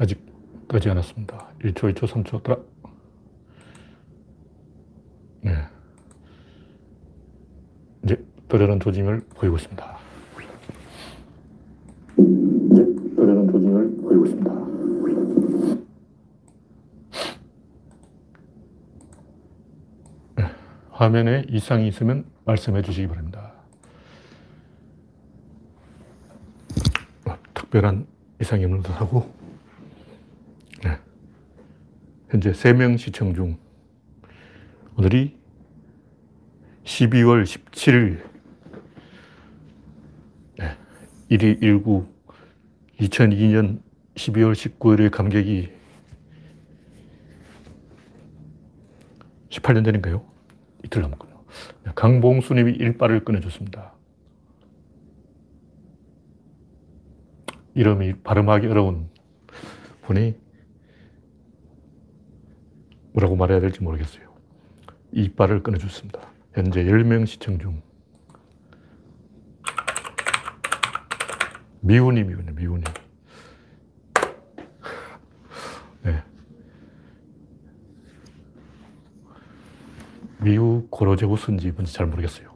아직 뜨지 않았습니다. 1초, 2초, 3초, 따라. 네. 이제 떠려는 조짐을 보이고 있습니다. 이제 떠려는 조짐을 보이고 있습니다. 네. 화면에 이상이 있으면 말씀해 주시기 바랍니다. 어, 특별한 이상이 없는 듯하고 네. 현재 3명 시청 중 오늘이 12월 17일 네. 1위 19 2002년 12월 19일의 감격이 18년 전인가요? 이틀 남았군요. 네, 강봉수님이 일발을 끊어줬습니다. 이름이 발음하기 어려운 분이 뭐라고 말해야 될지 모르겠어요. 이빨을 끊어줬습니다. 현재 10명 시청 중. 미우님이군요, 미우님. 네. 미우 고로제우스인지 뭔지 잘 모르겠어요.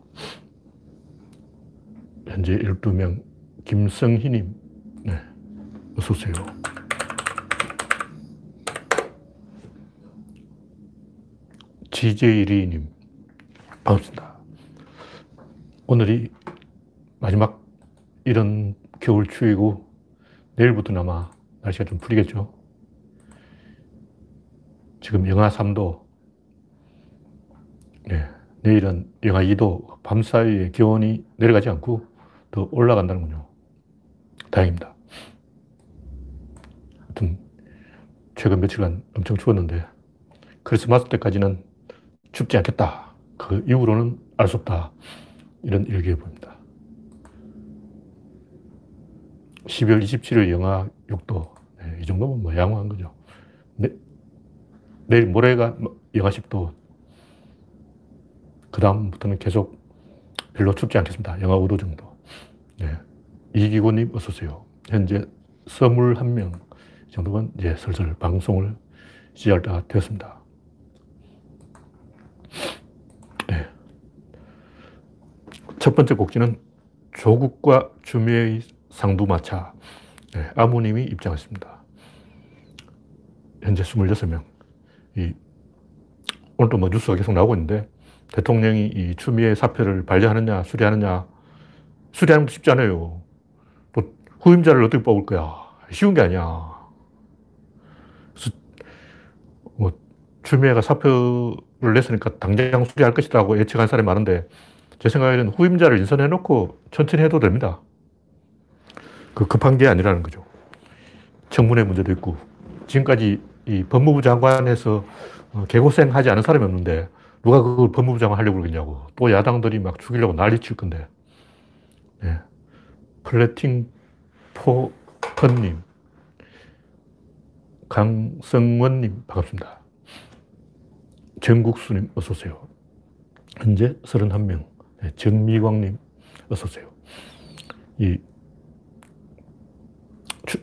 현재 12명, 김성희님, 네. 어서 오세요. GJ리님, 반갑습니다. 오늘이 마지막 이런 겨울 추위고, 내일부터는 아마 날씨가 좀 풀리겠죠. 지금 영하 3도, 네, 내일은 영하 2도, 밤 사이에 기온이 내려가지 않고 더 올라간다는군요. 다행입니다. 하여튼, 최근 며칠간 엄청 추웠는데, 크리스마스 때까지는 춥지 않겠다. 그 이후로는 알 수 없다. 이런 일기에 보입니다. 12월 27일 영하 6도. 네, 이 정도면 뭐 양호한 거죠. 내, 내일 모레가 뭐 영하 10도. 그 다음부터는 계속 별로 춥지 않겠습니다. 영하 5도 정도. 네. 이기고님 어서오세요. 현재 서물 한 명. 이 정도면 이제 슬슬 방송을 시작할 때가 되었습니다. 네. 첫 번째 곡지는 조국과 주미의 상두마차. 네, 아무님이 입장했습니다. 현재 26명. 이, 오늘도 뭐 뉴스가 계속 나오고 있는데, 대통령이 이 추미애 사표를 반려하느냐, 수리하느냐, 수리하는 거 쉽지 않아요. 뭐, 후임자를 어떻게 뽑을 거야. 쉬운 게 아니야. 그래서, 뭐, 추미애가 사표를 냈으니까 당장 수리할 것이라고 예측한 사람이 많은데, 제 생각에는 후임자를 인선해놓고 천천히 해도 됩니다. 그 급한 게 아니라는 거죠. 청문회 문제도 있고, 지금까지 이 법무부 장관에서 개고생 하지 않은 사람이 없는데, 누가 그걸 법무부 장관 하려고 그러겠냐고. 또 야당들이 막 죽이려고 난리 칠 건데. 네. 플래팅 포컨님, 강성원님, 반갑습니다. 정국수님, 어서오세요. 현재 31명. 네, 정미광님, 어서오세요. 이, 추,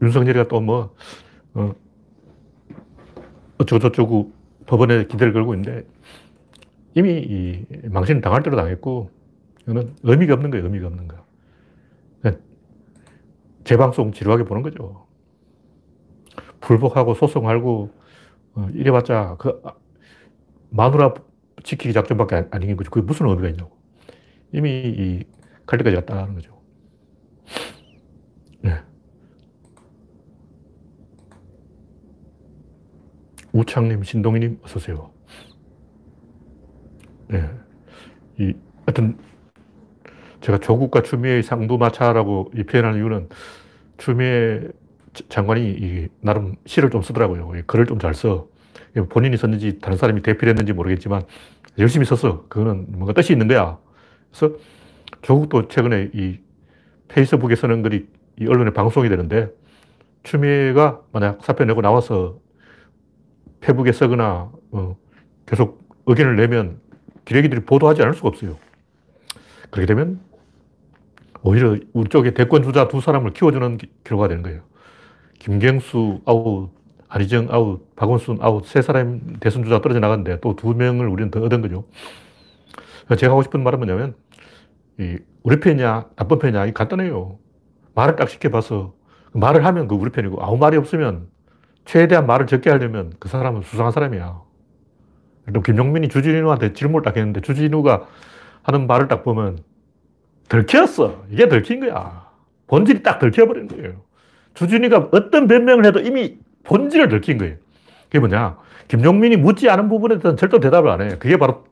윤석열이가 또 뭐, 어, 어쩌고저쩌고 법원에 기대를 걸고 있는데, 이미 이 망신을 당할 대로 당했고, 이거는 의미가 없는 거예요, 의미가 없는 거예요. 재방송 지루하게 보는 거죠. 불복하고 소송하고, 어, 이래봤자, 그, 마누라 지키기 작전밖에 아닌 거죠. 그게 무슨 의미가 있냐고. 이미 이 칼리까지 갔다는 거죠. 네. 우창님, 신동희님, 어서오세요. 네. 이, 하여튼, 제가 조국과 추미애의 상두마차라고 이 표현하는 이유는 추미애 장관이 이 나름 시를 좀 쓰더라고요. 글을 좀 잘 써. 본인이 썼는지 다른 사람이 대필 했는지 모르겠지만 열심히 썼어. 그거는 뭔가 뜻이 있는 거야. 그래서 조국도 최근에 이 페이스북에 쓰는 글이 이 언론에 방송이 되는데 추미애가 만약 사표 내고 나와서 페북에 쓰거나 어, 계속 의견을 내면 기레기들이 보도하지 않을 수가 없어요. 그렇게 되면 오히려 우리 쪽에 대권 주자 두 사람을 키워주는 결과가 되는 거예요. 김경수 아웃, 안희정 아웃, 박원순 아웃, 세 사람 대선 주자 떨어져 나갔는데 또 두 명을 우리는 더 얻은 거죠. 제가 하고 싶은 말은 뭐냐면, 이 우리 편이냐, 나쁜 편이냐, 이 간단해요. 말을 딱 시켜봐서 말을 하면 그 우리 편이고 아무 말이 없으면 최대한 말을 적게 하려면 그 사람은 수상한 사람이야. 또 김용민이 주진우한테 질문을 딱 했는데 주진우가 하는 말을 딱 보면 들켰어. 이게 들킨 거야. 본질이 딱 들켜버린 거예요. 주진우가 어떤 변명을 해도 이미 본질을 들킨 거예요. 그게 뭐냐. 김용민이 묻지 않은 부분에 대해서는 절대 대답을 안 해. 그게 바로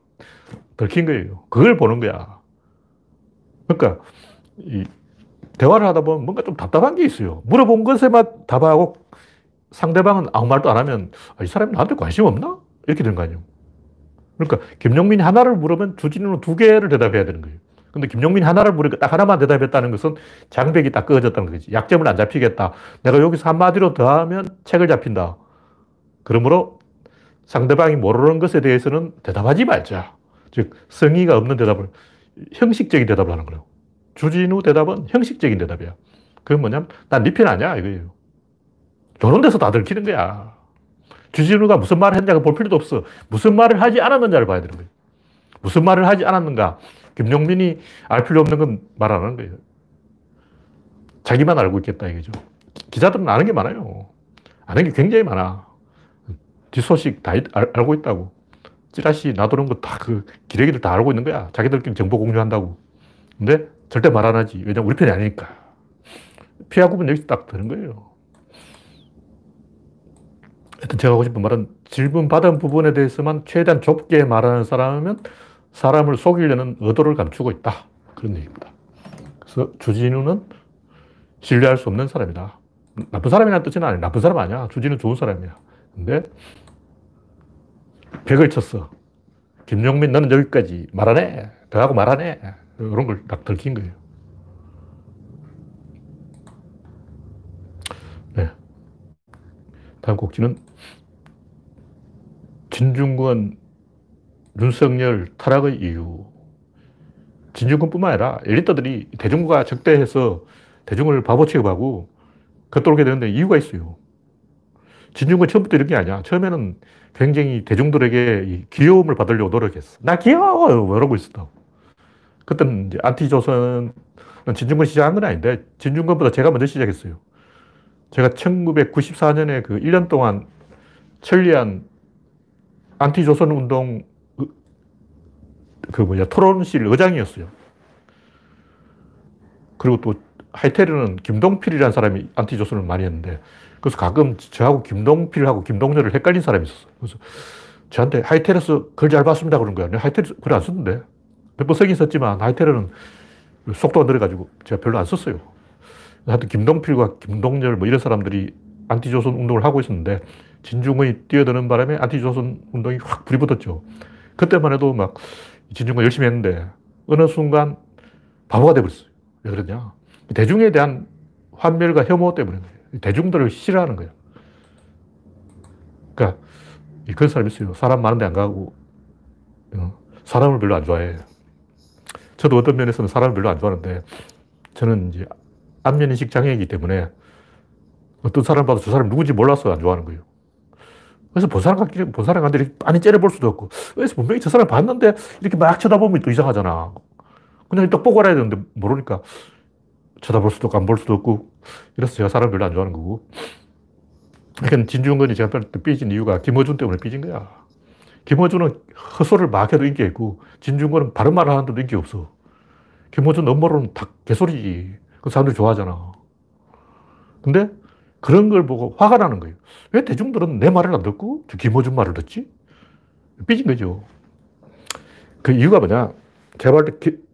들킨 거예요. 그걸 보는 거야. 그러니까 이 대화를 하다 보면 뭔가 좀 답답한 게 있어요. 물어본 것에만 답하고 상대방은 아무 말도 안 하면 아, 이 사람이 나한테 관심 없나? 이렇게 되는 거 아니에요. 그러니까 김용민이 하나를 물으면 주진우는 두 개를 대답해야 되는 거예요. 근데 김용민이 하나를 물으니까 딱 하나만 대답했다는 것은 장벽이 딱 꺼졌다는 거지. 약점을 안 잡히겠다. 내가 여기서 한마디로 더하면 책을 잡힌다. 그러므로 상대방이 모르는 것에 대해서는 대답하지 말자. 즉, 성의가 없는 대답을, 형식적인 대답을 하는 거예요. 주진우 대답은 형식적인 대답이야. 그건 뭐냐면, 난네편 아니야, 이거예요. 저런 데서 다 들키는 거야. 주진우가 무슨 말을 했는지 볼 필요도 없어. 무슨 말을 하지 않았는지를 봐야 되는 거예요. 무슨 말을 하지 않았는가. 김용민이 알 필요 없는 건 말 안 하는 거예요. 자기만 알고 있겠다 이거죠. 기자들은 아는 게 많아요. 아는 게 굉장히 많아. 뒷소식 다 알, 고 있다고. 찌라시 놔두는 거 다 그 기레기들 다 알고 있는 거야. 자기들끼리 정보 공유한다고. 근데 절대 말 안 하지. 왜냐면 우리 편이 아니니까. 피하고 보면 여기서 딱 되는 거예요. 하여튼 제가 하고 싶은 말은 질문 받은 부분에 대해서만 최대한 좁게 말하는 사람은 사람을 속이려는 의도를 감추고 있다. 그런 얘기입니다. 그래서 주진우는 신뢰할 수 없는 사람이다. 나쁜 사람이라는 뜻은 아니야. 나쁜 사람 아니야. 주진우 좋은 사람이야. 근데 벽을 쳤어. 김용민 너는 여기까지 말 안 해. 더하고 말 안 해. 이런 걸 딱 들킨 거예요. 네. 다음 곡지는 진중권, 윤석열 타락의 이유. 진중권뿐만 아니라 엘리트들이 대중과 적대해서 대중을 바보 취급하고 겉돌게 되는데 이유가 있어요. 진중권 처음부터 이런 게 아니야. 처음에는 굉장히 대중들에게 귀여움을 받으려고 노력했어. 나 귀여워! 이러고 있었다고. 그때는 이제 안티조선은 진중권 시작한 건 아닌데, 진중권보다 제가 먼저 시작했어요. 제가 1994년에 그 1년 동안 천리안 안티조선 운동 그 뭐냐 토론실 의장이었어요. 그리고 또 하이테르는 김동필이라는 사람이 안티조선을 많이 했는데 그래서 가끔 저하고 김동필하고 김동렬을 헷갈린 사람이 있었어요. 그래서 저한테 하이테르에서 글 잘 봤습니다 그런 거야. 하이테르 글 안 썼는데 몇 번 쓰긴 썼지만 하이테르는 속도가 느려가지고 제가 별로 안 썼어요. 하여튼 김동필과 김동렬 뭐 이런 사람들이 안티조선 운동을 하고 있었는데 진중권이 뛰어드는 바람에 안티조선 운동이 확 불이 붙었죠. 그때만 해도 막 진중권 열심히 했는데 어느 순간 바보가 돼버렸어요. 왜 그러냐. 대중에 대한 환멸과 혐오 때문에 대중들을 싫어하는 거예요. 그러니까 그런 사람이 있어요. 사람 많은데 안 가고 어, 사람을 별로 안 좋아해. 저도 어떤 면에서는 사람을 별로 안 좋아하는데 저는 이제 안면인식 장애이기 때문에 어떤 사람 봐도 저 사람 누군지 몰라서 안 좋아하는 거예요. 그래서 본 사람 같기, 본 사람 같은 많이 째려볼 수도 없고, 그래서 분명히 저 사람 봤는데 이렇게 막 쳐다보면 또 이상하잖아. 그냥 떡 보고 알아야 되는데 모르니까 쳐다볼 수도 없고 안 볼 수도 없고, 이래서 제가 사람 별로 안 좋아하는 거고. 그러니까 진중권이 제가 삐진 이유가 김어준 때문에 삐진 거야. 김어준은 헛소리를 막 해도 인기 있고, 진중권은 바른 말을 하는데도 인기 없어. 김어준 업무로는 다 개소리지. 그 사람들이 좋아하잖아. 근데 그런 걸 보고 화가 나는 거예요. 왜 대중들은 내 말을 안 듣고 김어준 말을 듣지? 삐진 거죠. 그 이유가 뭐냐? 제가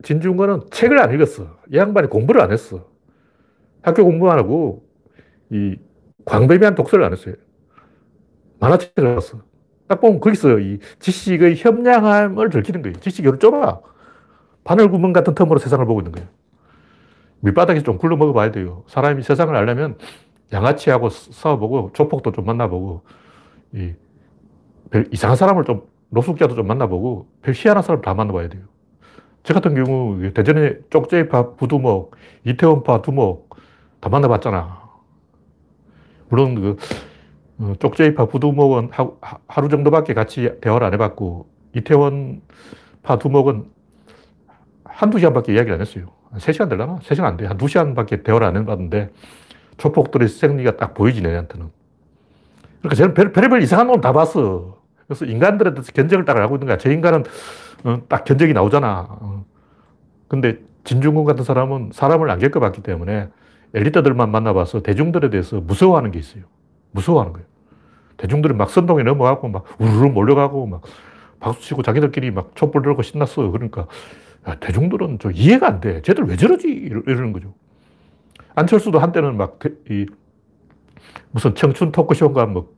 진중권은 책을 안 읽었어. 이 양반이 공부를 안 했어. 학교 공부만 하고 이 광범위한 독서를 안 했어요. 만화책을 봤어. 딱 보면 거기서 이 지식의 협량함을 들키는 거예요. 지식이 좁아. 바늘 구멍 같은 텀으로 세상을 보고 있는 거예요. 밑바닥에서 좀 굴러 먹어봐야 돼요. 사람이 세상을 알려면 양아치하고 싸워보고 조폭도 좀 만나보고 이, 별 이상한 사람을 좀 노숙자도 좀 만나보고 별 희한한 사람 다 만나봐야 돼요. 저 같은 경우 대전에 쪽제이파 부두목, 이태원파 두목 다 만나봤잖아. 물론 그 어, 쪽제이파 부두목은 하 루 정도밖에 같이 대화를 안 해봤고 이태원 파 두목은 한두 시간밖에 이야기를 안 했어요. 세 시간 되려나? 세 시간 안 돼. 한두 시간밖에 대화를 안 해봤는데 조폭들의 생리가 딱 보이지, 내한테는. 그러니까 저는 별, 별별 이상한 놈 다 봤어. 그래서 인간들에 대해서 견적을 딱 알고 있는 거야. 저 인간은 어, 딱 견적이 나오잖아. 어. 근데 진중권 같은 사람은 사람을 안 겪어봤기 때문에 엘리트들만 만나봐서 대중들에 대해서 무서워하는 게 있어요. 무서워하는 거예요. 대중들이 막 선동에 넘어가고 막 우르르 몰려가고 막 박수치고 자기들끼리 막 촛불 들고 신났어. 그러니까 야, 대중들은 저 이해가 안 돼. 쟤들 왜 저러지? 이러는 거죠. 안철수도 한때는 막, 이, 무슨 청춘 토크쇼인가 뭐,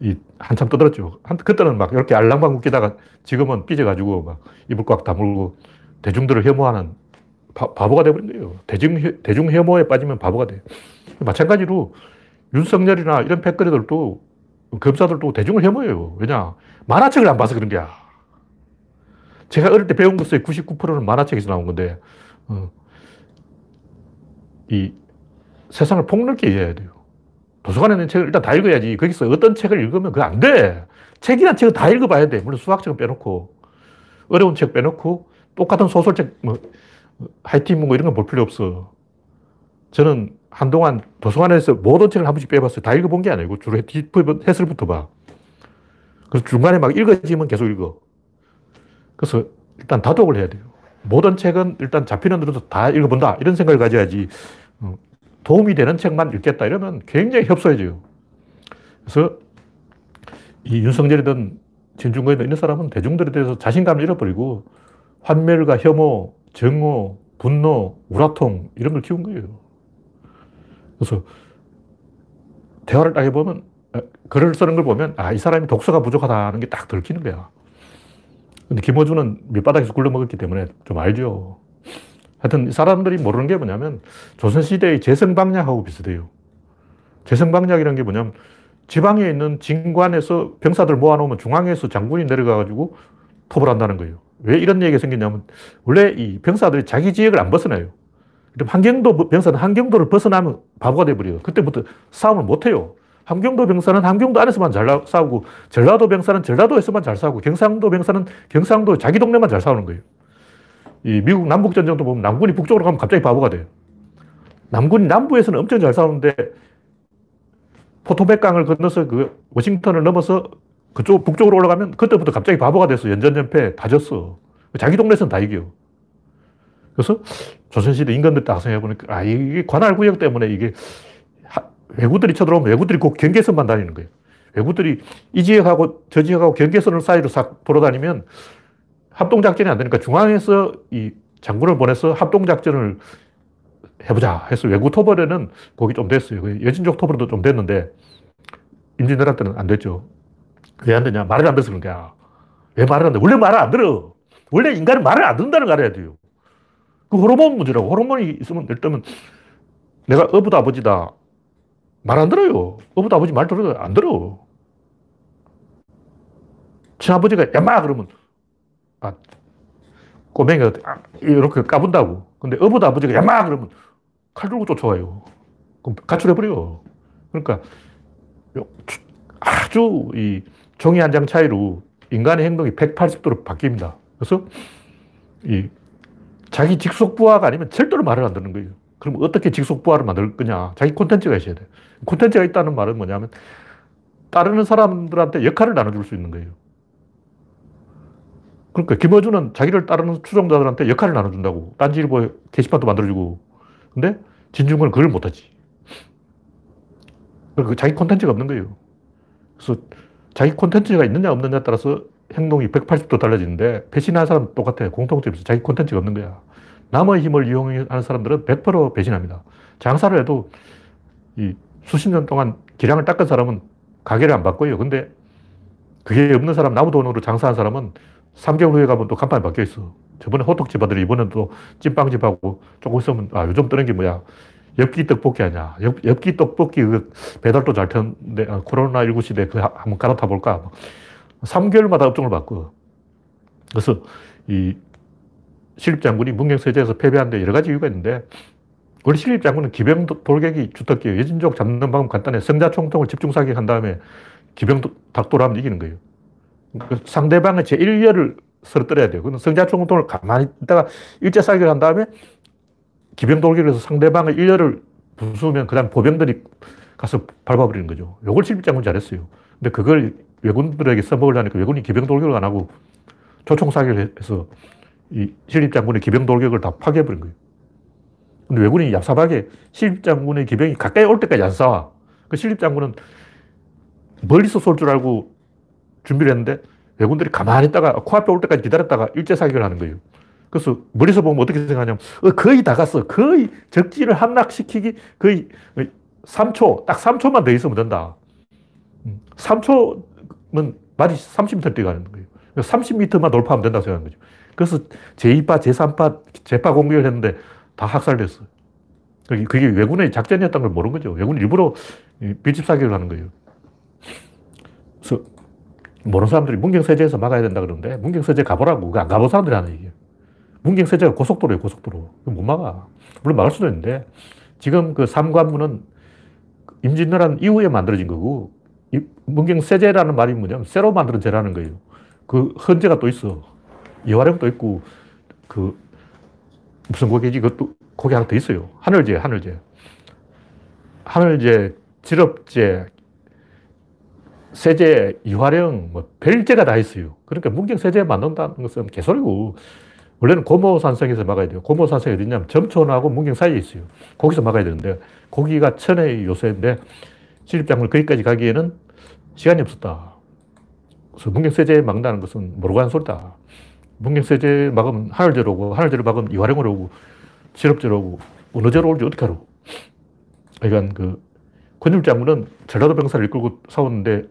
이, 한참 떠들었죠. 한, 그때는 막 이렇게 알랑방 웃기다가 지금은 삐져가지고 막 입을 꽉 다물고 대중들을 혐오하는 바, 바보가 돼버린 거예요. 대중, 대중 혐오에 빠지면 바보가 돼. 마찬가지로 윤석열이나 이런 패거리들도 검사들도 대중을 혐오해요. 왜냐? 만화책을 안 봐서 그런 거야. 제가 어릴 때 배운 것의 99%는 만화책에서 나온 건데, 어, 이 세상을 폭넓게 이해해야 돼요. 도서관에 있는 책을 일단 다 읽어야지. 거기서 어떤 책을 읽으면 그거 안 돼. 책이란 책은 다 읽어봐야 돼. 물론 수학책은 빼놓고, 어려운 책 빼놓고, 똑같은 소설책, 뭐, 하이틴 뭐 이런 건 볼 필요 없어. 저는 한동안 도서관에서 모든 책을 한 번씩 빼봤어요. 다 읽어본 게 아니고 주로 해설부터 봐. 그래서 중간에 막 읽어지면 계속 읽어. 그래서 일단 다독을 해야 돼요. 모든 책은 일단 잡히는 대로 다 읽어본다. 이런 생각을 가져야지. 어, 도움이 되는 책만 읽겠다. 이러면 굉장히 협소해져요. 그래서 이 윤석열이든 진중권이든 이런 사람은 대중들에 대해서 자신감을 잃어버리고 환멸과 혐오, 정오, 분노, 우라통 이런 걸 키운 거예요. 그래서 대화를 딱 해보면 어, 글을 쓰는 걸 보면 아, 이 사람이 독서가 부족하다는 게 딱 들키는 거야. 근데 김어준은 밑바닥에서 굴러먹었기 때문에 좀 알죠. 하여튼 사람들이 모르는 게 뭐냐면 조선시대의 재성방략하고 비슷해요. 재성방략이라는 게 뭐냐면 지방에 있는 진관에서 병사들 모아놓으면 중앙에서 장군이 내려가가지고 톱을 한다는 거예요. 왜 이런 얘기가 생겼냐면 원래 이 병사들이 자기 지역을 안 벗어나요. 그럼 한경도 병사는 한경도를 벗어나면 바보가 돼버려요. 그때부터 싸움을 못해요. 함경도 병사는 함경도 안에서만 잘 싸우고 전라도 병사는 전라도에서만 잘 싸우고 경상도 병사는 경상도 자기 동네만 잘 싸우는 거예요. 이 미국 남북전쟁도 보면 남군이 북쪽으로 가면 갑자기 바보가 돼요. 남군이 남부에서는 엄청 잘 싸우는데 포토백강을 건너서 그 워싱턴을 넘어서 그쪽 북쪽으로 올라가면 그때부터 갑자기 바보가 됐어. 연전연패 다 졌어. 자기 동네에서는 다 이겨. 그래서 조선시대 인간들 딱 생각해보니까 아 이게 관할구역 때문에 이게 외구들이 쳐들어오면 외구들이 꼭 경계선만 다니는 거예요. 외구들이 이 지역하고 저 지역하고 경계선을 사이로 싹 돌아다니면 합동작전이 안 되니까 중앙에서 이 장군을 보내서 합동작전을 해보자 해서 외구 토벌에는 거기 좀 됐어요. 그 여진족 토벌도 좀 됐는데 임진왜란 때는 안 됐죠. 왜 안 되냐? 말을 안 들어서 그런 거야. 왜 말을 안 돼? 원래 말을 안 들어. 원래 인간은 말을 안 듣는다는 걸 알아야 돼요. 그 호르몬 문제라고. 호르몬이 있으면 일단은 내가 어부다 아버지다. 말 안 들어요. 어부도 아버지 말 들어요? 안 들어. 친아버지가 야마! 그러면, 아, 꼬맹이가 아, 이렇게 까분다고. 근데 어부도 아버지가 야마! 그러면 칼 들고 쫓아와요. 그럼 가출해버려. 그러니까 아주 이 종이 한 장 차이로 인간의 행동이 180도로 바뀝니다. 그래서 이 자기 직속부하가 아니면 절대로 말을 안 듣는 거예요. 그럼 어떻게 직속부하를 만들 거냐? 자기 콘텐츠가 있어야 돼. 콘텐츠가 있다는 말은 뭐냐면 따르는 사람들한테 역할을 나눠줄 수 있는 거예요. 그러니까 김어준은 자기를 따르는 추종자들한테 역할을 나눠준다고. 딴지일보 게시판도 만들어주고. 근데 진중권은 그걸 못하지. 그러니까 자기 콘텐츠가 없는 거예요. 그래서 자기 콘텐츠가 있느냐 없느냐에 따라서 행동이 180도 달라지는데 배신하는 사람 똑같아. 공통점이 있어. 자기 콘텐츠가 없는 거야. 남의 힘을 이용하는 사람들은 100% 배신합니다. 장사를 해도 이 수십 년 동안 기량을 닦은 사람은 가게를 안 바꿔요. 근데 그게 없는 사람, 나무 돈으로 장사한 사람은 3개월 후에 가면 또 간판이 바뀌어 있어. 저번에 호떡집 아들이 이번엔 또 찐빵집하고 조금 있으면, 아, 요즘 뜨는 게 뭐야. 엽기 떡볶이 아니야. 엽, 엽기 떡볶이 그 배달도 잘 터는데, 아, 코로나19 시대에 그 한번 갈아타 볼까. 3개월마다 업종을 바꿔. 그래서 이 실립장군이 문경세제에서 패배한 데 여러 가지 이유가 있는데 우리 신립 장군은 기병 돌격이 주특기예요. 예진족 잡는 방법 간단해. 성자 총통을 집중 사격한 다음에 기병 닥돌하면 이기는 거예요. 그 상대방의 제1열을 쓰러뜨려야 돼요. 그건 성자총통을 가만히 있다가 일제 사격을 한 다음에 기병 돌격을 해서 상대방의 1열을 부수면 그 다음 보병들이 가서 밟아버리는 거죠. 요걸 신립 장군 잘했어요. 근데 그걸 왜군들에게 써먹으려니까 왜군이 기병 돌격을 안 하고 초총 사격을 해서 이 신립 장군의 기병 돌격을 다 파괴해버린 거예요. 근데 왜군이 얍삽하게 신립 장군의 기병이 가까이 올 때까지 안 싸워. 그 신립 장군은 멀리서 쏠 줄 알고 준비를 했는데 왜군들이 가만히 있다가 코앞에 올 때까지 기다렸다가 일제 사격을 하는 거예요. 그래서 머리서 보면 어떻게 생각하냐면 어, 거의 다 갔어. 거의 적지를 함락시키기 거의 3초, 딱 3초만 더 있으면 된다. 3초면 말이 30m 뛰어가는 거예요. 30m만 돌파하면 된다고 생각하는 거죠. 그래서 제2파, 제3파, 재파 공격을 했는데 다 학살됐어요. 그게 왜군의 작전이었던 걸 모르는 거죠. 왜군이 일부러 밀집 사격을 하는 거예요. 그래서 모르는 사람들이 문경세제에서 막아야 된다 그러는데 문경세제 가보라고. 안 가본 사람들이 하는 얘기예요. 문경세제가 고속도로예요, 고속도로. 못 막아. 물론 막을 수도 있는데 지금 그 삼관문은 임진왜란 이후에 만들어진 거고 문경세제라는 말이 뭐냐면 새로 만들어진 제라는 거예요. 그 헌재가 또 있어. 이화령도 있고 그 무슨 고개지? 그것도 고개 하나 더 있어요. 하늘제, 하늘제. 하늘제, 지럽제, 세제, 이화령, 뭐 별제가 다 있어요. 그러니까 문경세제 만든다는 것은 개소리고 원래는 고모산성에서 막아야 돼요. 고모산성이 어디냐면 점촌하고 문경 사이에 있어요. 거기서 막아야 되는데 거기가 천의 요새인데 시립장군 거기까지 가기에는 시간이 없었다. 그래서 문경세제 막는다는 것은 모르고 한 소리다. 문경세제 막으면 하늘제로 오고 하늘제로 막으면 이화령으로 오고 실업제로 오고 어느 제로 올지 어떻게 알아. 그러니까 그 권율장군은 전라도 병사를 이끌고 싸웠는데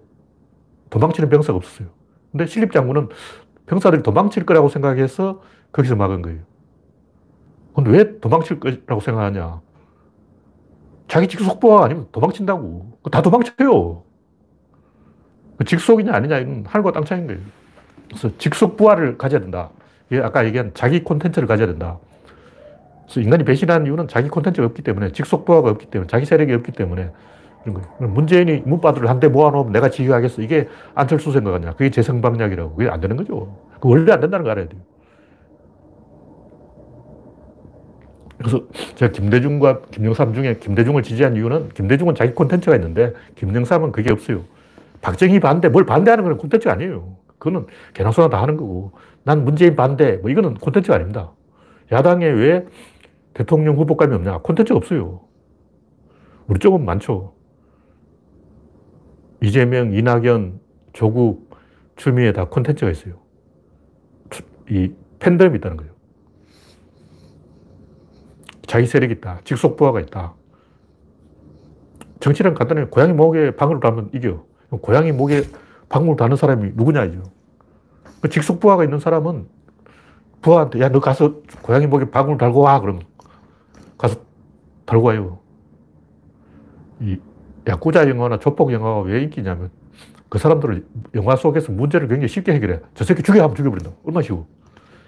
도망치는 병사가 없었어요. 근데 신립 장군은 병사들이 도망칠 거라고 생각해서 거기서 막은 거예요. 근데 왜 도망칠 거라고 생각하냐? 자기 직속부하 아니면 도망친다고. 다 도망쳐요. 그 직속이냐 아니냐 이건 하늘과 땅 차이인 거예요. 그래서 직속부하를 가져야 된다. 이게 아까 얘기한 자기 콘텐츠를 가져야 된다. 그래서 인간이 배신하는 이유는 자기 콘텐츠가 없기 때문에 직속부하가 없기 때문에 자기 세력이 없기 때문에 그런 거예요. 문재인이 문바들을 한 대 모아놓으면 내가 지휘하겠어. 이게 안철수 생각 아니야. 그게 재성방약이라고. 그게 안 되는 거죠. 그 원래 안 된다는 거 알아야 돼요. 그래서 제가 김대중과 김영삼 중에 김대중을 지지한 이유는 김대중은 자기 콘텐츠가 있는데 김영삼은 그게 없어요. 박정희 반대, 뭘 반대하는 건 콘텐츠가 아니에요. 그거는 개나소나 다 하는 거고. 난 문재인 반대, 뭐 이거는 콘텐츠가 아닙니다. 야당에 왜 대통령 후보감이 없냐? 콘텐츠가 없어요. 우리 쪽은 많죠. 이재명, 이낙연, 조국, 추미애 다 콘텐츠가 있어요. 이 팬덤이 있다는 거예요. 자기 세력이 있다. 직속부하가 있다. 정치는 간단해. 고양이 목에 방울을 달면 이겨. 고양이 목에 방울 다는 사람이 누구냐, 이죠. 그 직속부하가 있는 사람은 부하한테, 야, 너 가서 고양이 목에 방울 달고 와. 그러면 가서 달고 와요. 이 야구자 영화나 조폭 영화가 왜 인기냐면 그 사람들을 영화 속에서 문제를 굉장히 쉽게 해결해. 저 새끼 죽여 하면 죽여버린다. 얼마나 쉬워.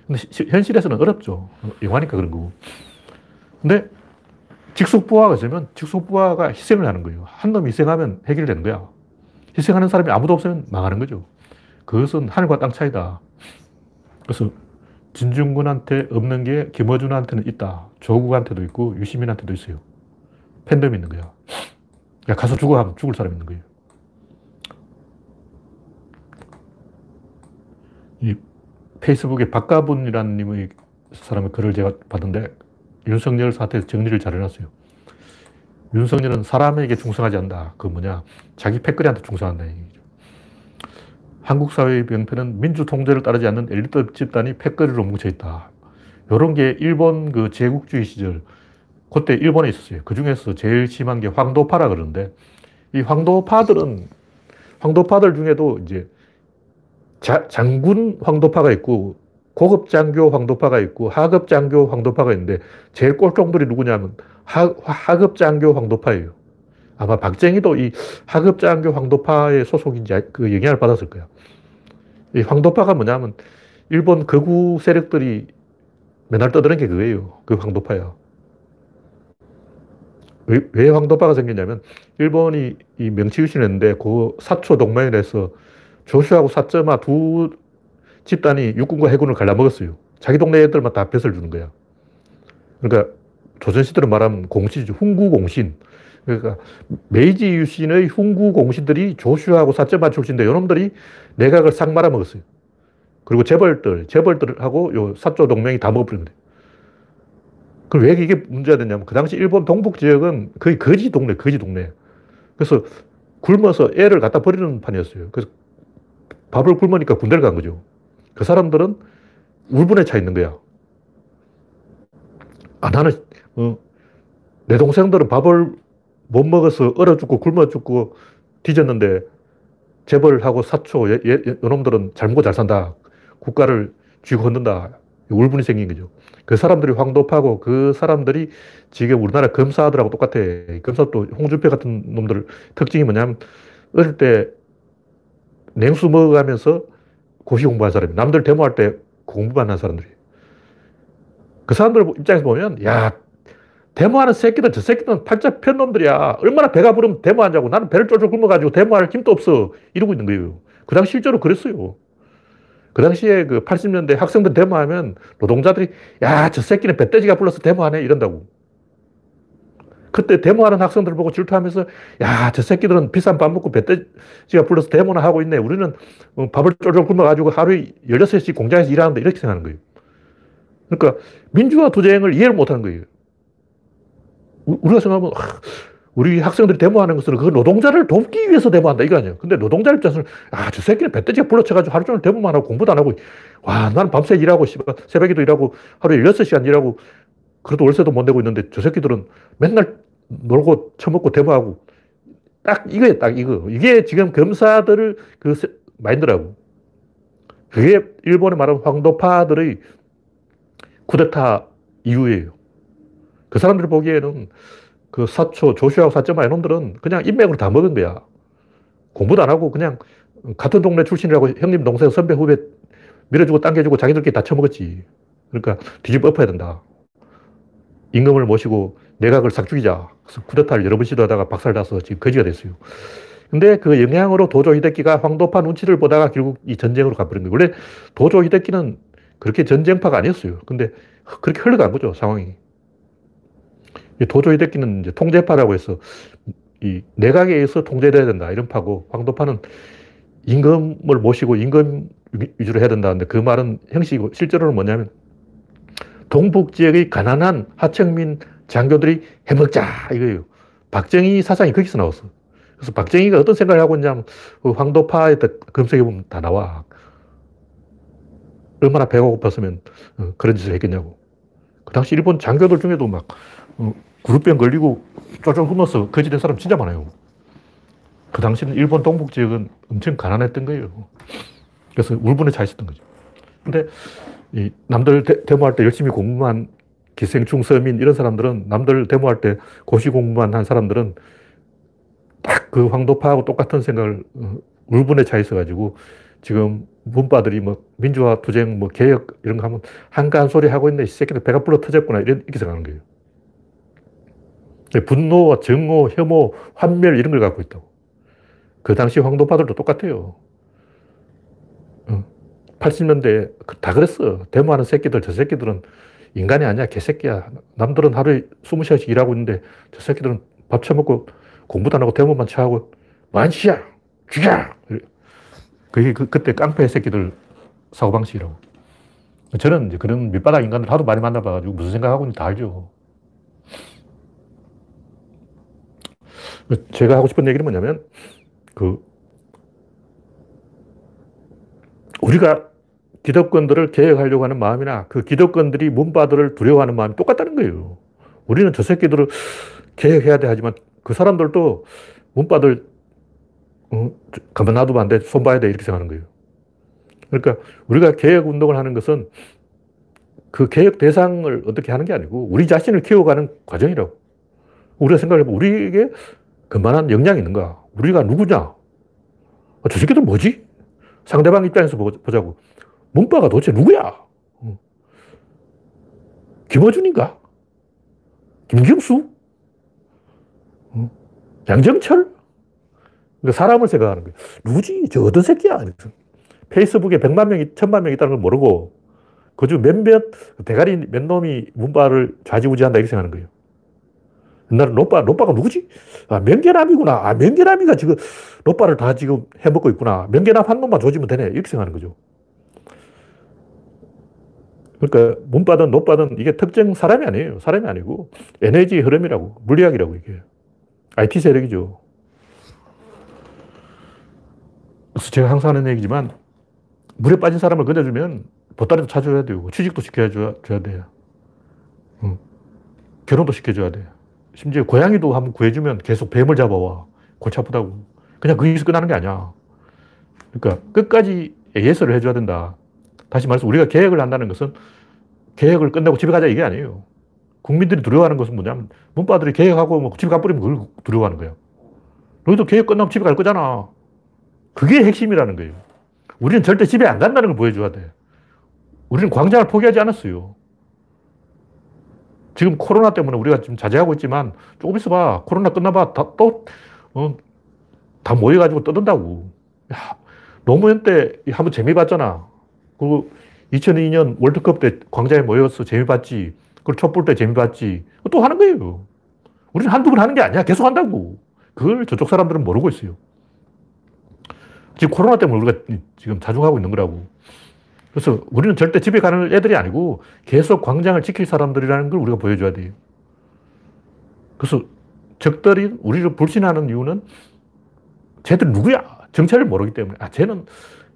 근데 시, 현실에서는 어렵죠. 영화니까 그런 거고. 근데 직속부하가 있으면 직속부하가 희생을 하는 거예요. 한 놈이 희생하면 해결되는 거야. 희생하는 사람이 아무도 없으면 망하는 거죠. 그것은 하늘과 땅 차이다. 그래서 진중군한테 없는 게 김어준한테는 있다. 조국한테도 있고 유시민한테도 있어요. 팬덤이 있는 거야. 야, 가서 죽어 하면 죽을 사람이 있는 거예요. 이 페이스북에 박가분이라는 님의 사람의 글을 제가 봤는데 윤석열 사태 정리를 잘 해놨어요. 윤석열은 사람에게 충성하지 않는다. 그 뭐냐. 자기 패거리한테 충성한다. 한국 사회의 병폐는 민주 통제를 따르지 않는 엘리트 집단이 패거리로 뭉쳐있다. 이런 게 일본 그 제국주의 시절, 그때 일본에 있었어요. 그 중에서 제일 심한 게 황도파라 그러는데, 이 황도파들은, 황도파들 중에도 이제 자, 장군 황도파가 있고, 고급 장교 황도파가 있고 하급 장교 황도파가 있는데 제일 꼴종들이 누구냐면 하, 하급 장교 황도파예요. 아마 박정희도 이 하급 장교 황도파의 소속인지 그 영향을 받았을 거야. 이 황도파가 뭐냐면 일본 극우 세력들이 맨날 떠드는 게 그거예요. 그 황도파야. 왜, 왜 황도파가 생겼냐면 일본이 이 명치유신을 했는데 그 사초 동맹에서 조슈아하고 사쩌마 두 집단이 육군과 해군을 갈라먹었어요. 자기 동네 애들만 다 벼슬 주는 거야. 그러니까 조선시대로 말하면 공신이죠. 훈구공신. 그러니까 메이지 유신의 훈구공신들이 조슈아하고 사쩌마 출신인데 이놈들이 내각을 싹 말아먹었어요. 그리고 재벌들, 재벌들하고 요 사조 동맹이 다 먹어버린 거예요. 그럼 왜 이게 문제가 됐냐면 그 당시 일본 동북 지역은 거의 거지 동네, 거지 동네. 그래서 굶어서 애를 갖다 버리는 판이었어요. 그래서 밥을 굶으니까 군대를 간 거죠. 그 사람들은 울분에 차 있는 거야. 아, 나는, 어, 내 동생들은 밥을 못 먹어서 얼어 죽고 굶어 죽고 뒤졌는데 재벌하고 사초, 예, 예, 요놈들은 잘 먹고 잘 산다. 국가를 쥐고 흔든다. 울분이 생긴 거죠. 그 사람들이 황도파고 그 사람들이 지금 우리나라 검사들하고 똑같아. 검사도 홍준표 같은 놈들 특징이 뭐냐면 어릴 때 냉수 먹어가면서 고시 공부한 사람이 남들 데모할 때 공부만 한 사람들이. 그 사람들 입장에서 보면 야 데모하는 새끼들 저 새끼들은 팔자 편 놈들이야. 얼마나 배가 부르면 데모하자고 나는 배를 쫄쫄 굶어가지고 데모할 힘도 없어. 이러고 있는 거예요. 그 당시 실제로 그랬어요. 그 당시에 그 80년대 학생들 데모하면 노동자들이 야, 저 새끼는 배떼지가 불러서 데모하네 이런다고. 그때 데모하는 학생들 보고 질투하면서 야, 저 새끼들은 비싼 밥 먹고 배떼지가 불러서 데모나 하고 있네. 우리는 어, 밥을 쫄쫄 굶어가지고 하루에 16시씩 공장에서 일하는데 이렇게 생각하는 거예요. 그러니까 민주화 투쟁을 이해를 못 하는 거예요. 우리가 생각하면 우리 학생들이 데모하는 것은 그 노동자를 돕기 위해서 데모한다 이거 아니에요. 근데 노동자 입장에서는 아, 저 새끼는 배때지가 불러쳐가지고 하루 종일 데모만 하고 공부도 안 하고 와, 나는 밤새 일하고 새벽에도 일하고 하루에 16시간 일하고 그래도 월세도 못 내고 있는데 저 새끼들은 맨날 놀고 처먹고 데모하고 딱 이거예요, 딱 이거. 이게 지금 검사들을 그 마인드라고. 그게 일본에 말하는 황도파들의 쿠데타 이유예요. 그 사람들 보기에는 그 사초, 조슈아하고 사점마 이놈들은 그냥 인맥으로 다 먹은 거야. 공부도 안 하고 그냥 같은 동네 출신이라고 형님, 동생, 선배, 후배 밀어주고 당겨주고 자기들끼리 다 처먹었지. 그러니까 뒤집어 엎어야 된다. 임금을 모시고 내각을 싹 죽이자. 그래서 쿠데타를 여러 번 시도하다가 박살나서 지금 거지가 됐어요. 근데 그 영향으로 도조 히데키가 황도파 눈치를 보다가 결국 이 전쟁으로 가버린 거예요. 원래 도조 히데키는 그렇게 전쟁파가 아니었어요. 근데 그렇게 흘러간 거죠, 상황이. 도조 히데키는 이제 통제파라고 해서 이 내각에 의해서 통제돼야 된다. 이런 파고 황도파는 임금을 모시고 임금 위주로 해야 된다는데 그 말은 형식이고 실제로는 뭐냐면 동북 지역의 가난한 하청민 장교들이 해먹자 이거예요. 박정희 사상이 거기서 나왔어. 그래서 박정희가 어떤 생각을 하고 있냐면 그 황도파에 검색해 보면 다 나와. 얼마나 배가 고팠으면 어, 그런 짓을 했겠냐고. 그 당시 일본 장교들 중에도 막 어, 그룹병 걸리고 쫄쫄 굶어서 거지된 사람 진짜 많아요. 그 당시는 일본 동북 지역은 엄청 가난했던 거예요. 그래서 울분에 차 있었던 거죠. 근데 이 남들 데, 모할때 열심히 공부한 기생충 서민 이런 사람들은 남들 데모할 때 고시 공부만 한 사람들은 딱 그 황도파하고 똑같은 생각을 어, 울분에 차 있어가지고 지금 문바들이 뭐 민주화 투쟁 뭐 개혁 이런 거 하면 한가한 소리 하고 있네 이 새끼들 배가 불러 터졌구나 이렇게 생각하는 거예요. 분노와 정오, 혐오, 환멸 이런 걸 갖고 있다고. 그 당시 황도파들도 똑같아요. 80년대 어, 그다 그랬어. 데모하는 새끼들, 저 새끼들은 인간이 아니야. 개새끼야. 남들은 하루에 20시간씩 일하고 있는데 저 새끼들은 밥 처먹고 공부도 안 하고 데모만 쳐하고 만시야! 죽여! 그게 그, 그때 깡패 새끼들 사고방식이라고. 저는 이제 그런 밑바닥 인간들 하도 많이 만나봐가지고 무슨 생각하고 있는지 다 알죠. 제가 하고 싶은 얘기는 뭐냐면, 그, 우리가 기득권들을 개혁하려고 하는 마음이나 그 기득권들이 문바들을 두려워하는 마음이 똑같다는 거예요. 우리는 저 새끼들을 개혁해야 돼 하지만 그 사람들도 문바들 어, 가만 놔두면 안 돼. 손 봐야 돼. 이렇게 생각하는 거예요. 그러니까 우리가 개혁 운동을 하는 것은 그 개혁 대상을 어떻게 하는 게 아니고 우리 자신을 키워가는 과정이라고. 우리가 생각해보면 우리에게 그만한 역량이 있는가? 우리가 누구냐? 아, 저 새끼들 뭐지? 상대방 입장에서 보자고. 문바가 도대체 누구야? 어. 김어준인가? 김경수? 양정철? 그러니까 사람을 생각하는 거예요. 누구지? 저 어떤 새끼야? 페이스북에 100만 명이, 1000만 명이 있다는 걸 모르고 그중 몇몇 대가리 몇 놈이 문바를 좌지우지한다 이렇게 생각하는 거예요. 옛날에 노빠, 노빠가 누구지? 아, 명계남이구나. 아, 명계남이가 지금 노빠를 다 지금 해먹고 있구나. 명계남 한 놈만 조지면 되네. 이렇게 생각하는 거죠. 그러니까 문바든 노빠든 이게 특정 사람이 아니에요. 사람이 아니고 에너지 흐름이라고, 물리학이라고 이게. IT 세력이죠. 그래서 제가 항상 하는 얘기지만 물에 빠진 사람을 건져주면 보따리도 찾아줘야 되고 취직도 시켜줘야 돼요. 응. 결혼도 시켜줘야 돼. 심지어 고양이도 한번 구해주면 계속 뱀을 잡아와. 골치 아프다고. 그냥 거기서 끝나는 게 아니야. 그러니까 끝까지 예설을 해줘야 된다. 다시 말해서 우리가 계획을 한다는 것은 계획을 끝내고 집에 가자 이게 아니에요. 국민들이 두려워하는 것은 뭐냐면 문바들이 계획하고 뭐 집에 가버리면 그걸 두려워하는 거예요. 너희도 계획 끝나면 집에 갈 거잖아. 그게 핵심이라는 거예요. 우리는 절대 집에 안 간다는 걸 보여줘야 돼. 우리는 광장을 포기하지 않았어요. 지금 코로나 때문에 우리가 지금 자제하고 있지만 조금 있어봐. 코로나 끝나봐. 다, 또, 어, 다 모여가지고 떠든다고. 야, 노무현 때 한번 재미 봤잖아. 그리고 2002년 월드컵 때 광장에 모여서 재미 봤지. 그리고 촛불 때 재미 봤지. 또 하는 거예요. 우리는 한두 번 하는 게 아니야. 계속 한다고. 그걸 저쪽 사람들은 모르고 있어요. 지금 코로나 때문에 우리가 지금 자중하고 있는 거라고. 그래서 우리는 절대 집에 가는 애들이 아니고 계속 광장을 지킬 사람들이라는 걸 우리가 보여줘야 돼요. 그래서 적들이 우리를 불신하는 이유는 쟤들 누구야? 정체를 모르기 때문에. 아, 쟤는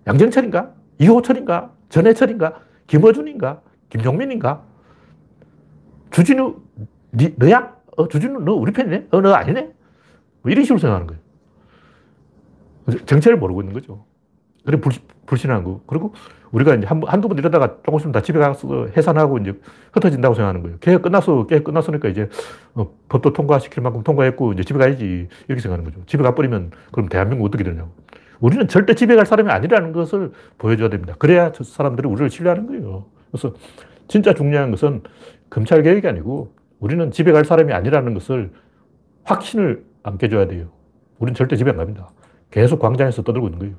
양정철인가? 이호철인가? 전해철인가? 김어준인가? 김종민인가? 주진우, 니, 너야? 어, 주진우, 너 우리 편이네? 어, 너 아니네? 뭐 이런 식으로 생각하는 거예요. 정체를 모르고 있는 거죠. 그래 불, 불신한 거. 그리고 우리가 이제 한, 한두 번 이러다가 조금씩 다 집에 가서 해산하고 이제 흩어진다고 생각하는 거예요. 계획 끝났어. 계획 끝났으니까 이제 어, 법도 통과시킬 만큼 통과했고 이제 집에 가야지. 이렇게 생각하는 거죠. 집에 가버리면 그럼 대한민국 어떻게 되냐고. 우리는 절대 집에 갈 사람이 아니라는 것을 보여줘야 됩니다. 그래야 저 사람들이 우리를 신뢰하는 거예요. 그래서 진짜 중요한 것은 검찰 개혁이 아니고 우리는 집에 갈 사람이 아니라는 것을 확신을 안겨줘야 돼요. 우리는 절대 집에 안 갑니다. 계속 광장에서 떠들고 있는 거예요.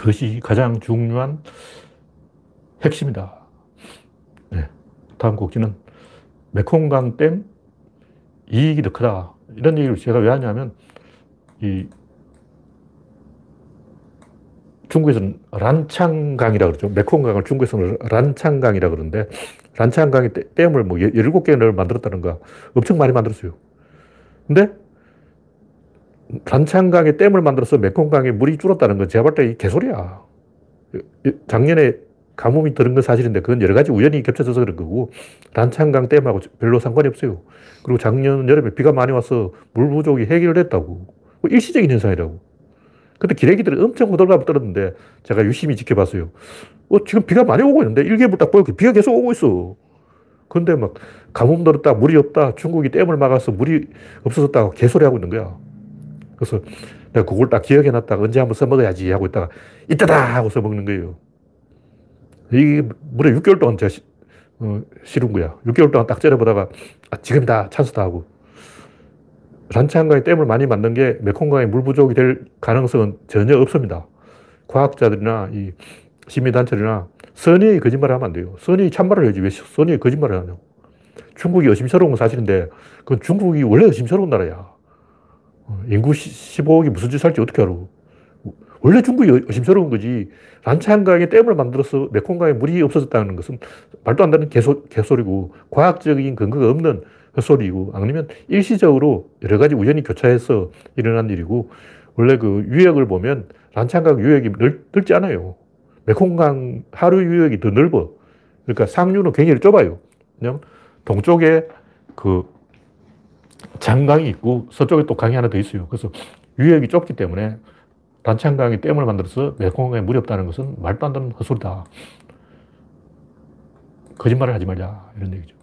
그것이 가장 중요한 핵심이다. 네. 다음 곡지는 메콩강 댐 이익이 더 크다. 이런 얘기를 제가 왜 하냐면, 이 중국에서는 란창강이라고 그러죠. 메콩강을 중국에서는 란창강이라고 그러는데, 란창강이 댐을 뭐 17개를 만들었다는가 엄청 많이 만들었어요. 근데 단창강에 댐을 만들어서 메콩강에 물이 줄었다는 건 제가 볼 때 개소리야. 작년에 가뭄이 들은 건 사실인데 그건 여러 가지 우연히 겹쳐져서 그런 거고 단창강 댐하고 별로 상관이 없어요. 그리고 작년 여름에 비가 많이 와서 물 부족이 해결됐다고. 일시적인 현상이라고. 근데 기레기들이 엄청 호들갑 떨었는데 제가 유심히 지켜봤어요. 어, 지금 비가 많이 오고 있는데 일개물 딱 보여. 비가 계속 오고 있어. 근데 막 가뭄 들었다, 물이 없다, 중국이 댐을 막아서 물이 없어졌다고 개소리 하고 있는 거야. 그래서 내가 그걸 딱 기억해 놨다가 언제 한번 써먹어야지 하고 있다가 이따다 하고 써먹는 거예요. 이게 무려 6개월 동안 제가 시, 어, 싫은 거야. 6개월 동안 딱 째려보다가 아, 지금이다, 찬스다 하고. 란창강에 댐을 많이 만든 게 메콩강에 물 부족이 될 가능성은 전혀 없습니다. 과학자들이나 이 시민단체들이나 선의의 거짓말을 하면 안 돼요. 선의의 참말을 해야지 왜 선의의 거짓말을 하냐고. 중국이 의심스러운 건 사실인데 그 중국이 원래 의심스러운 나라야. 어, 인구 15억이 무슨 짓을 할지 어떻게 알아? 원래 중국이 의심스러운 거지. 란창강에 댐을 만들어서 메콩강에 물이 없어졌다는 것은 말도 안 되는 개소, 개소리고 과학적인 근거가 없는 헛소리고 아니면 일시적으로 여러 가지 우연히 교차해서 일어난 일이고 원래 그 유역을 보면 란창강 유역이 넓, 넓지 않아요. 메콩강 하류 유역이 더 넓어. 그러니까 상류는 굉장히 좁아요. 그냥 동쪽에 그 장강이 있고 서쪽에 또 강이 하나 더 있어요. 그래서 유역이 좁기 때문에 단창강이 댐을 만들어서 메콩강에 물이 없다는 것은 말도 안 되는 헛소리다. 거짓말을 하지 말자. 이런 얘기죠.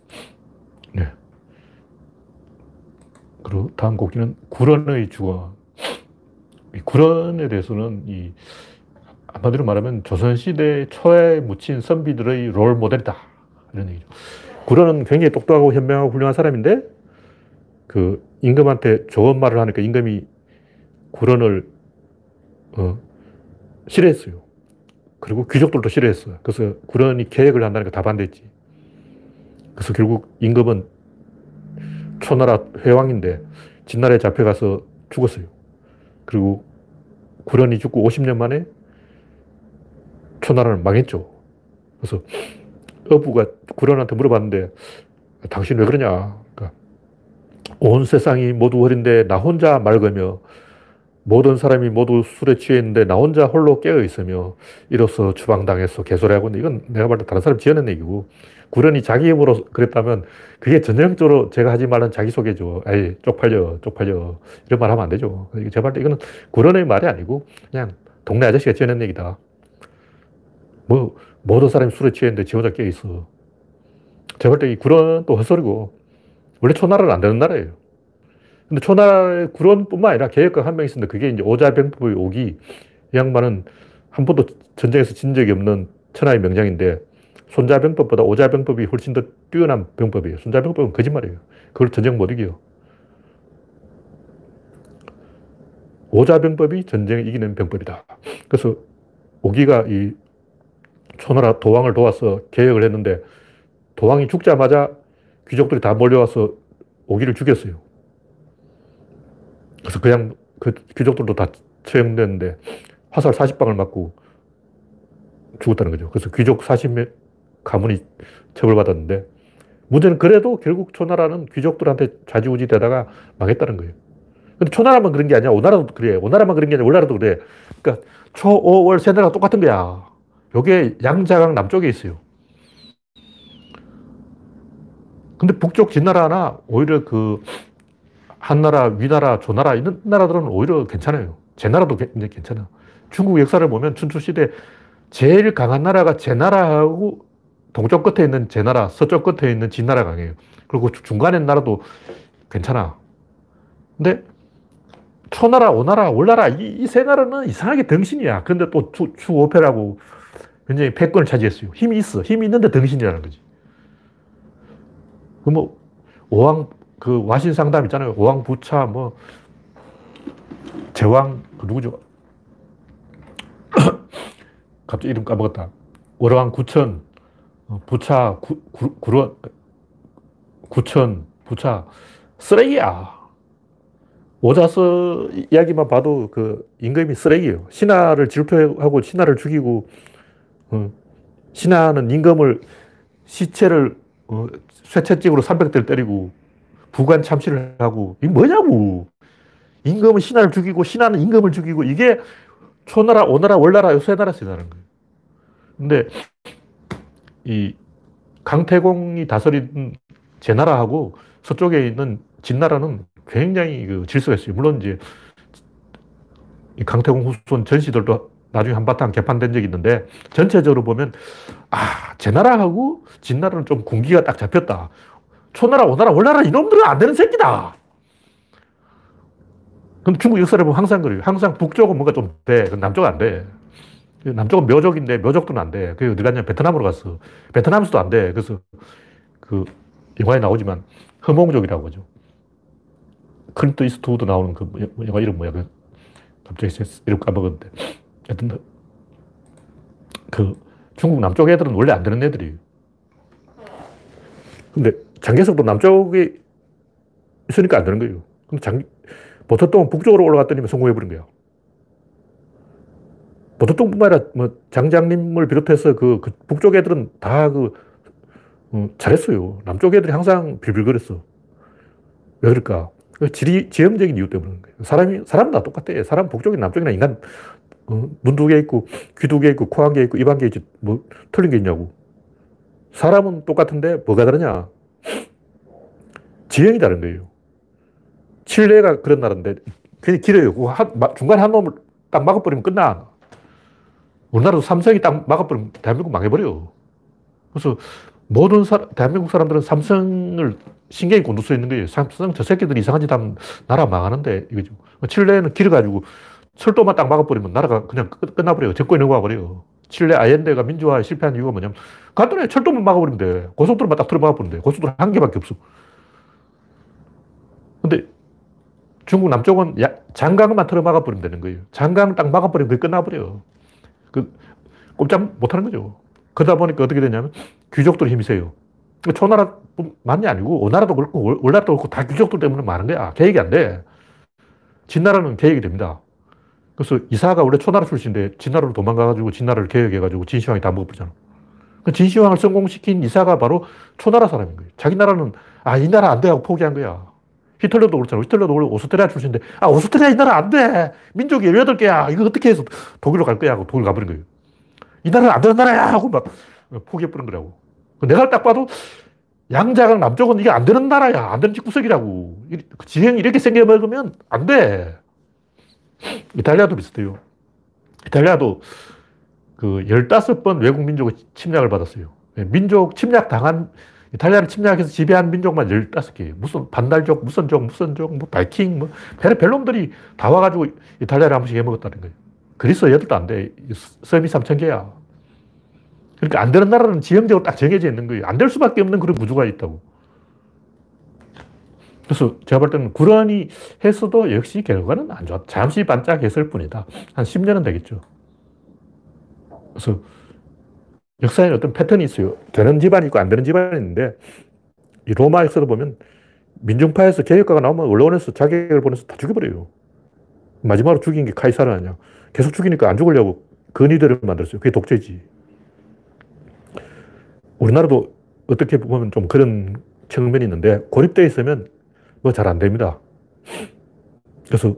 네. 그리고 다음 곡지는 구런의 주거. 이 구런에 대해서는 이 한마디로 말하면 조선시대 초에 묻힌 선비들의 롤 모델이다. 이런 얘기죠. 구런은 굉장히 똑똑하고 현명하고 훌륭한 사람인데 그 임금한테 좋은 말을 하니까 임금이 구런을 어, 싫어했어요. 그리고 귀족들도 싫어했어요. 그래서 구런이 계획을 한다니까 다 반대했지. 그래서 결국 임금은 초나라 회왕인데 진나라에 잡혀가서 죽었어요. 그리고 구런이 죽고 50년 만에 초나라는 망했죠. 그래서 어부가 구런한테 물어봤는데 당신 왜 그러냐? 온 세상이 모두 어린데 나 혼자 맑으며 모든 사람이 모두 술에 취해 있는데 나 혼자 홀로 깨어 있으며 이로써 추방당해서 개소리하고 있는데 이건 내가 볼 때 다른 사람 지어낸 얘기고 구런이 자기 입으로 그랬다면 그게 전형적으로 제가 하지 말은 자기소개죠. 에이, 쪽팔려, 쪽팔려. 이런 말 하면 안 되죠. 제가 볼때 이거는 구런의 말이 아니고 그냥 동네 아저씨가 지어낸 얘기다. 뭐, 모든 사람이 술에 취했는데 지 혼자 깨어 있어. 제가 볼 때 이 구런 또 헛소리고 원래 초나라는 안 되는 나라예요. 근데 초나라의 구론뿐만 아니라 계획가 한 명 있었는데 그게 이제 오자병법의 오기. 이 양반은 한 번도 전쟁에서 진 적이 없는 천하의 명장인데 손자병법보다 오자병법이 훨씬 더 뛰어난 병법이에요. 손자병법은 거짓말이에요. 그걸 전쟁 못 이겨요. 오자병법이 전쟁을 이기는 병법이다. 그래서 오기가 이 초나라 도왕을 도와서 계획을 했는데 도왕이 죽자마자 귀족들이 다 몰려와서 오기를 죽였어요. 그래서 그냥 그 귀족들도 다 처형됐는데 화살 40방을 맞고 죽었다는 거죠. 그래서 귀족 40명 가문이 처벌받았는데 문제는 그래도 결국 초나라는 귀족들한테 좌지우지 되다가 망했다는 거예요. 근데 초나라만 그런 게 아니야. 오나라도 그래. 오나라만 그런 게 아니라 월나라도 그래. 그러니까 초, 오, 월, 세나라가 똑같은 거야. 요게 양자강 남쪽에 있어요. 근데 북쪽 진나라나 오히려 그 한나라, 위나라, 조나라 이런 나라들은 오히려 괜찮아요. 제 나라도 괜찮아. 중국 역사를 보면 춘추시대 제일 강한 나라가 제 나라하고 동쪽 끝에 있는 제 나라, 서쪽 끝에 있는 진나라 강해요. 그리고 중간에 나라도 괜찮아. 근데 초나라, 오나라, 월나라 이 세 나라는 이상하게 덩신이야. 근데 또 추, 추오패라고 굉장히 패권을 차지했어요. 힘이 있어. 힘이 있는데 덩신이라는 거지. 그 뭐, 오왕, 그 와신 상담 있잖아요. 오왕 부차, 뭐, 제왕, 그 누구죠? 갑자기 이름 까먹었다. 월왕 구천, 어, 부차, 구, 구, 구런, 구천, 부차. 쓰레기야. 오자서 이야기만 봐도 그 임금이 쓰레기예요. 신하를 질투하고 신하를 죽이고, 어, 신하는 임금을 시체를 어, 쇠채찍으로 300대를 때리고 부관 참시를 하고 이게 뭐냐고. 임금은 신하를 죽이고 신하는 임금을 죽이고 이게 초나라, 오나라, 월나라 요세 나라에서 일어나는 거예요. 근데 이 강태공이 다스린 제나라하고 서쪽에 있는 진나라는 굉장히 그 질서가 있어요. 물론 이제 강태공 후손 전시들도 나중에 한바탕 개판된 적이 있는데 전체적으로 보면 아, 제 나라하고 진 나라는 좀 군기가 딱 잡혔다. 초나라, 오나라, 월나라 이놈들은 안 되는 새끼다. 근데 중국 역사를 보면 항상 그래요. 항상 북쪽은 뭔가 좀 돼. 남쪽은 안 돼. 남쪽은 묘족인데 묘족도 안 돼. 그게 어디 갔냐 베트남으로 갔어. 베트남에서도 안 돼. 그래서 그 영화에 나오지만 허몽족이라고 하죠. 클린트 이스트우드 나오는 그 영화 이름 뭐야? 그 갑자기 이름 까먹었는데. 하여튼 그 중국 남쪽 애들은 원래 안 되는 애들이에요. 근데 장개석도 남쪽에 있으니까 안 되는 거예요. 근데 장, 보토똥은 북쪽으로 올라갔더니 성공해버린 거야. 모택동뿐만 아니라 뭐 장장님을 비롯해서 그, 그 북쪽 애들은 다 그, 어, 잘했어요. 남쪽 애들이 항상 빌빌거렸어. 왜 그럴까? 그 지리, 지형적인 이유 그런 거예요. 사람이, 사람은 다 똑같아. 사람 북쪽이나 남쪽이나 인간, 어, 눈 두 개 있고, 귀 두 개 있고, 코 한 개 있고, 입 한 개 있지. 뭐, 틀린 게 있냐고. 사람은 똑같은데 뭐가 다르냐? 지형이 다른 거예요. 칠레가 그런 나라인데 굉장히 길어요. 중간에 한 놈을 딱 막아버리면 끝나. 우리나라도 삼성이 딱 막아버리면 대한민국 망해버려. 그래서 모든 사, 대한민국 사람들은 삼성을 신경이 곤두서 있는 거예요. 삼성 저 새끼들이 이상한 짓 하면 나라 망하는데 이거죠. 칠레는 길어가지고 철도만 딱 막아버리면 나라가 그냥 끝, 나버려요. 정권이 넘어가버려요. 칠레 아옌데가 민주화에 실패한 이유가 뭐냐면 간단해. 철도만 막아버리면 돼. 고속도로만 딱 틀어 막아버리면 돼. 고속도로 한 개밖에 없어. 근데 중국 남쪽은 야, 장강만 틀어 막아버리면 되는 거예요. 장강 딱 막아버리면 그게 끝나버려요. 그, 꼼짝 못 하는 거죠. 그러다 보니까 어떻게 되냐면 귀족들이 힘이 세요. 초나라만이 아니고 오나라도 그렇고 월나라도 그렇고 다 귀족들 때문에 많은 거야. 계획이 안 돼. 진나라는 계획이 됩니다. 그래서 이사가 원래 초나라 출신인데 진나라로 도망가가지고 진나라를 개혁해가지고 진시황이 다 먹어버리잖아. 그 진시황을 성공시킨 이사가 바로 초나라 사람인 거예요. 자기 나라는 아, 이 나라 안 돼 하고 포기한 거야. 히틀러도 그렇잖아. 히틀러도 원래 오스트리아 출신인데 아, 오스트리아 이 나라 안 돼. 민족이 18개야. 이거 어떻게 해서 독일로 갈 거야 하고 독일 가버린 거예요. 이 나라는 안 되는 나라야 하고 막 포기해버린 거라고. 내가 딱 봐도 양자강 남쪽은 이게 안 되는 나라야. 안 되는 집구석이라고. 그 지형이 이렇게 생겨 먹으면 안 돼. 이탈리아도 비슷해요. 이탈리아도 그 15번 외국 민족의 침략을 받았어요. 예, 민족 침략 당한, 이탈리아를 침략해서 지배한 민족만 15개. 무슨 반달족, 무슨 족, 무슨 족, 뭐 바이킹, 뭐, 벨놈들이 다 와가지고 이탈리아를 한 번씩 해먹었다는 거예요. 그리스 애들도 안 돼. 섬이 3,000개야. 그러니까 안 되는 나라는 지형적으로 딱 정해져 있는 거예요. 안 될 수밖에 없는 그런 구조가 있다고. 그래서 제가 볼 때는 구런이 했어도 역시 결과는 안 좋아. 잠시 반짝했을 뿐이다. 한 10년은 되겠죠. 그래서 역사에 어떤 패턴이 있어요. 되는 집안이 있고 안 되는 집안이 있는데 이 로마 역사를 보면 민중파에서 개혁가가 나오면 언론에서 자격을 보내서 다 죽여버려요. 마지막으로 죽인 게 카이사르 아니야. 계속 죽이니까 안 죽으려고 근위들을 만들었어요. 그게 독재지. 우리나라도 어떻게 보면 좀 그런 측면이 있는데 고립되어 있으면 뭐 잘 안 됩니다. 그래서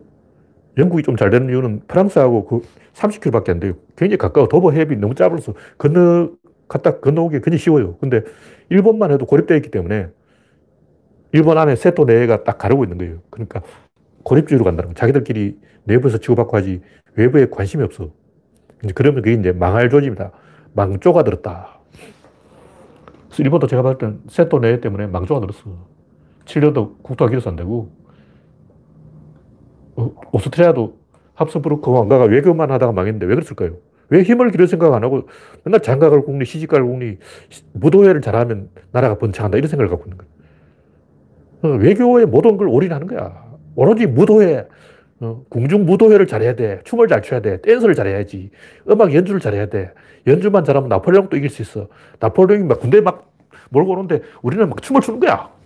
영국이 좀 잘 되는 이유는 프랑스하고 그 30km밖에 안 돼요. 굉장히 가까워. 도보 해협이 너무 짧아서 건너, 갔다 건너오기 굉장히 쉬워요. 근데 일본만 해도 고립되어 있기 때문에 일본 안에 세토 내가 딱 가르고 있는 거예요. 그러니까 고립주의로 간다는 거예요. 자기들끼리 내부에서 치고받고 하지 외부에 관심이 없어. 이제 그러면 그게 이제 망할 조짐이다. 망조가 들었다. 그래서 일본도 제가 봤을 땐 세토 내 때문에 망조가 들었어. 7년도 국토가 길어서 안 되고, 어, 오스트리아도 합스부르크 왕가가 외교만 하다가 망했는데 왜 그랬을까요? 왜 힘을 기를 생각 안 하고 맨날 장가갈 국리, 시집갈 국리, 무도회를 잘하면 나라가 번창한다 이런 생각을 갖고 있는 거예요. 어, 외교의 모든 걸 올인하는 거야. 오로지 무도회, 어, 궁중 무도회를 잘해야 돼. 춤을 잘 춰야 돼. 댄스를 잘해야지. 음악 연주를 잘해야 돼. 연주만 잘하면 나폴레옹도 이길 수 있어. 나폴레옹이 막 군대 막 몰고 오는데 우리는 막 춤을 추는 거야.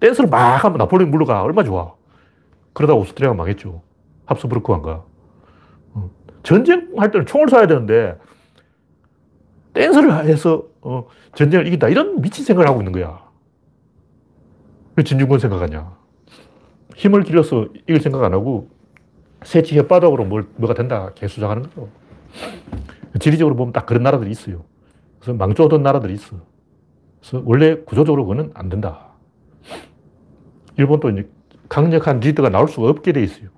댄스를 막 하면 나폴레옹 물러가. 얼마 좋아. 그러다 오스트리아가 망했죠. 합스부르크 왕가. 어, 전쟁할 때는 총을 쏴야 되는데 댄스를 해서 어, 전쟁을 이긴다. 이런 미친 생각을 하고 있는 거야. 왜 진중권 생각하냐. 힘을 길러서 이길 생각 안 하고 새치 혓바닥으로 뭘, 뭐가 된다. 개수작하는 거죠. 지리적으로 보면 딱 그런 나라들이 있어요. 그래서 망조던 나라들이 있어. 그래서 원래 구조적으로 그거는 안 된다. 일본도 이제 강력한 리더가 나올 수가 없게 돼 있어요.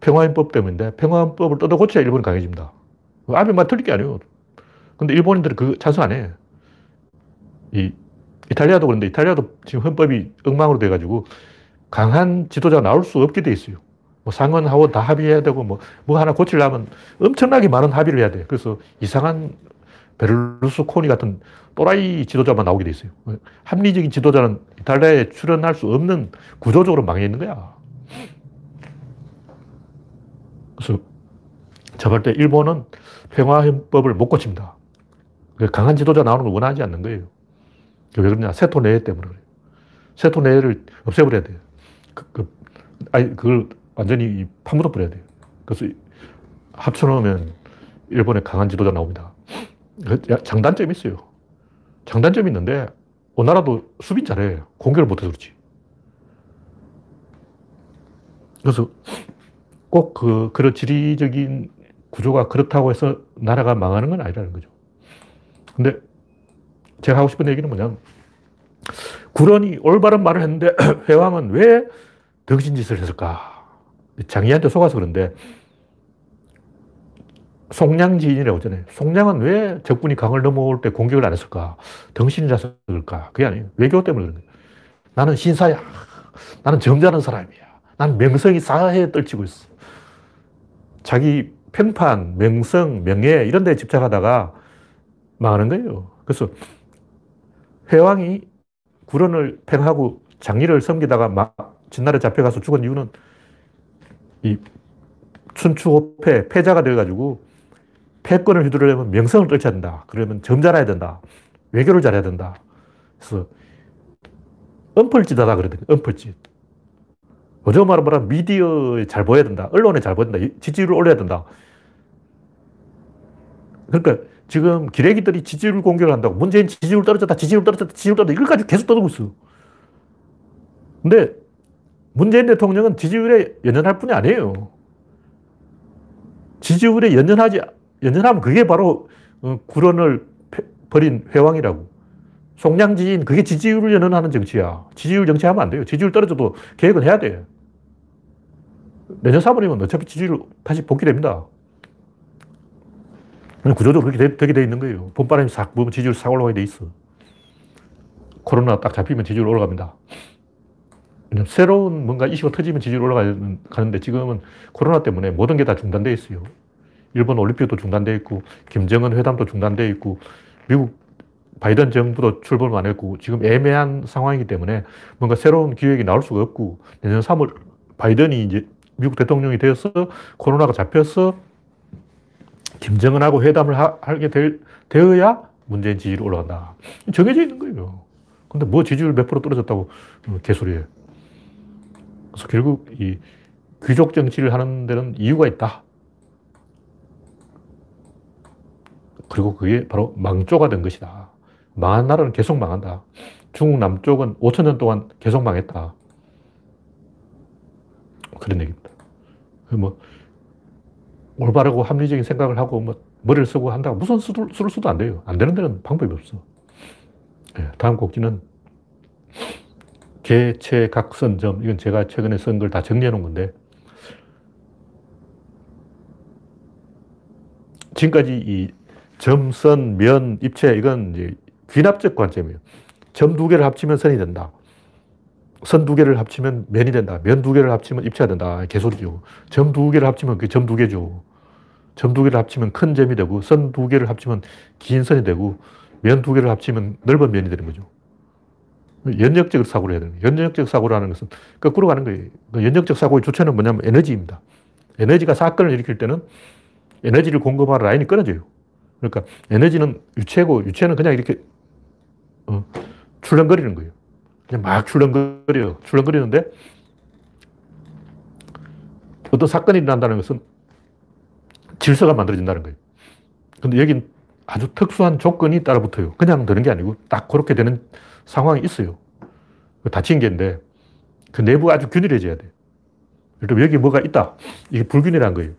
평화인법 때문인데 평화인법을 뜯어 고쳐야 일본이 강해집니다. 아베만 틀릴 게 아니에요. 근데 일본인들은 그 찬성 안 해. 이 이탈리아도 그런데 이탈리아도 지금 헌법이 엉망으로 돼가지고 강한 지도자가 나올 수 없게 돼 있어요. 뭐 상원, 하원 다 합의해야 되고 뭐, 뭐 하나 고치려면 엄청나게 많은 합의를 해야 돼. 그래서 이상한 베를루스코니 같은 또라이 지도자만 나오게 돼 있어요. 합리적인 지도자는 이탈리아에 출연할 수 없는 구조적으로 망해 있는 거야. 그래서 제가 때 일본은 평화헌법을 못 고칩니다. 강한 지도자 나오는 걸 원하지 않는 거예요. 왜 그러냐? 세토네 때문에 그래요. 세토네를 없애버려야 돼요. 그, 그, 아니, 그걸 완전히 파묻어 버려야 돼요. 그래서 합쳐놓으면 일본에 강한 지도자 나옵니다. 그 장단점이 있어요. 장단점이 있는데, 오나라도 수빈 잘해. 공격을 못해서 그렇지. 그래서 꼭 그, 그런 지리적인 구조가 그렇다고 해서 나라가 망하는 건 아니라는 거죠. 근데 제가 하고 싶은 얘기는 뭐냐면, 구런이 올바른 말을 했는데, 회왕은 왜 덩신 짓을 했을까? 장이한테 속아서 그런데, 송량지인이라고 하잖아요. 송량은 왜 적군이 강을 넘어올 때 공격을 안 했을까? 덩신이라서 그럴까? 그게 아니에요. 외교 때문에 그런 거예요. 나는 신사야. 나는 점잖은 사람이야. 나는 명성이 사해에 떨치고 있어. 자기 평판, 명성, 명예 이런 데 집착하다가 망하는 거예요. 그래서 회왕이 구론을 팽하고 장리를 섬기다가 막 진날에 잡혀가서 죽은 이유는 이 춘추호패, 패자가 되어가지고 패권을 휘두르려면 명성을 떨쳐야 된다. 그러면 점잖아야 된다. 외교를 잘해야 된다. 그래서 엄펄짓하다 그러거든요. 엄펄짓. 요즘 말로 말하면 미디어에 잘 보여야 된다. 언론에 잘 보여야 된다. 지지율을 올려야 된다. 그러니까 지금 기레기들이 지지율 공격을 한다고 문재인 지지율 떨어졌다, 지지율 떨어졌다, 지지율 떨어졌다. 이걸까지 계속 떠들고 있어. 근데 문재인 대통령은 지지율에 연연할 뿐이 아니에요. 지지율에 연연하지, 연연하면 그게 바로 어, 구론을 버린 회왕이라고. 송량지인, 그게 지지율을 연연하는 정치야. 지지율 정치하면 안 돼요. 지지율 떨어져도 계획은 해야 돼. 내년 3월이면 어차피 지지율 다시 복귀됩니다. 구조적으로 그렇게 되, 게돼 있는 거예요. 봄바람이 싹 불면 지지율 싹 올라가게 돼 있어. 코로나 딱 잡히면 지지율 올라갑니다. 새로운 뭔가 이슈가 터지면 지지율 올라가는데 지금은 코로나 때문에 모든 게 다 중단돼 있어요. 일본 올림픽도 중단돼 있고, 김정은 회담도 중단돼 있고, 미국 바이든 정부도 출범을 안 했고, 지금 애매한 상황이기 때문에 뭔가 새로운 기획이 나올 수가 없고, 내년 3월 바이든이 이제 미국 대통령이 되어서 코로나가 잡혀서 김정은하고 회담을 하, 게 될, 되어야 문재인 지지율이 올라간다. 정해져 있는 거예요. 근데 뭐 지지율 몇 프로 떨어졌다고 어, 개소리해. 그래서 결국 이 귀족 정치를 하는 데는 이유가 있다. 그리고 그게 바로 망조가 된 것이다. 망한 나라는 계속 망한다. 중국 남쪽은 5천 년 동안 계속 망했다. 그런 얘기입니다. 뭐 올바르고 합리적인 생각을 하고 뭐 머리를 쓰고 한다고 무슨 수를, 써도 안 돼요. 안 되는 데는 방법이 없어. 네, 다음 곡지는 개체각선점. 이건 제가 최근에 쓴 걸 다 정리해 놓은 건데 지금까지 이 점, 선, 면, 입체 이건 이제 귀납적 관점이에요. 점 두 개를 합치면 선이 된다. 선 두 개를 합치면 면이 된다. 면 두 개를 합치면 입체가 된다. 개소리죠. 점 두 개를 합치면 그 점 두 개죠. 점 두 개를 합치면 큰 점이 되고, 선 두 개를 합치면 긴 선이 되고, 면 두 개를 합치면 넓은 면이 되는 거죠. 연역적 사고를 해야 되는 거예요. 연역적 사고라는 것은 거꾸로 가는 거예요. 그 연역적 사고의 주체는 뭐냐면 에너지입니다. 에너지가 사건을 일으킬 때는 에너지를 공급하는 라인이 끊어져요. 그러니까 에너지는 유체고, 유체는 그냥 이렇게 어, 출렁거리는 거예요. 그냥 막 출렁거려요. 출렁거리는데 어떤 사건이 일어난다는 것은 질서가 만들어진다는 거예요. 근데 여긴 아주 특수한 조건이 따라 붙어요. 그냥 되는 게 아니고 딱 그렇게 되는 상황이 있어요. 다친 게인데 그 내부가 아주 균일해져야 돼. 예를 여기 뭐가 있다. 이게 불균일한 거예요.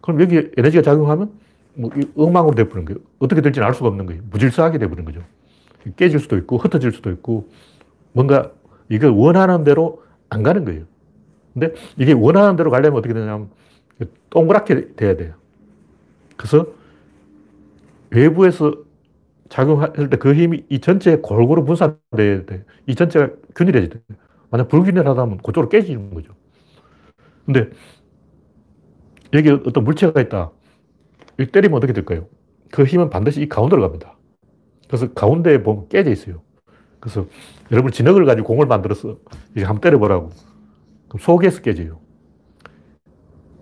그럼 여기 에너지가 작용하면 뭐 엉망으로 돼버리는 거예요. 어떻게 될지는 알 수가 없는 거예요. 무질서하게 돼버리는 거죠. 깨질 수도 있고 흩어질 수도 있고 뭔가 이걸 원하는 대로 안 가는 거예요. 근데 이게 원하는 대로 가려면 어떻게 되냐면 동그랗게 돼야 돼요. 그래서 외부에서 작용할 때 그 힘이 이 전체에 골고루 분산돼야 돼. 이 전체가 균일해져야 돼. 만약 불균일하다 면 그쪽으로 깨지는 거죠. 근데 여기 어떤 물체가 있다. 이 때리면 어떻게 될까요? 그 힘은 반드시 이 가운데로 갑니다. 그래서 가운데에 보면 깨져 있어요. 그래서 여러분 진흙을 가지고 공을 만들어서 이제 한번 때려보라고. 그럼 속에서 깨져요.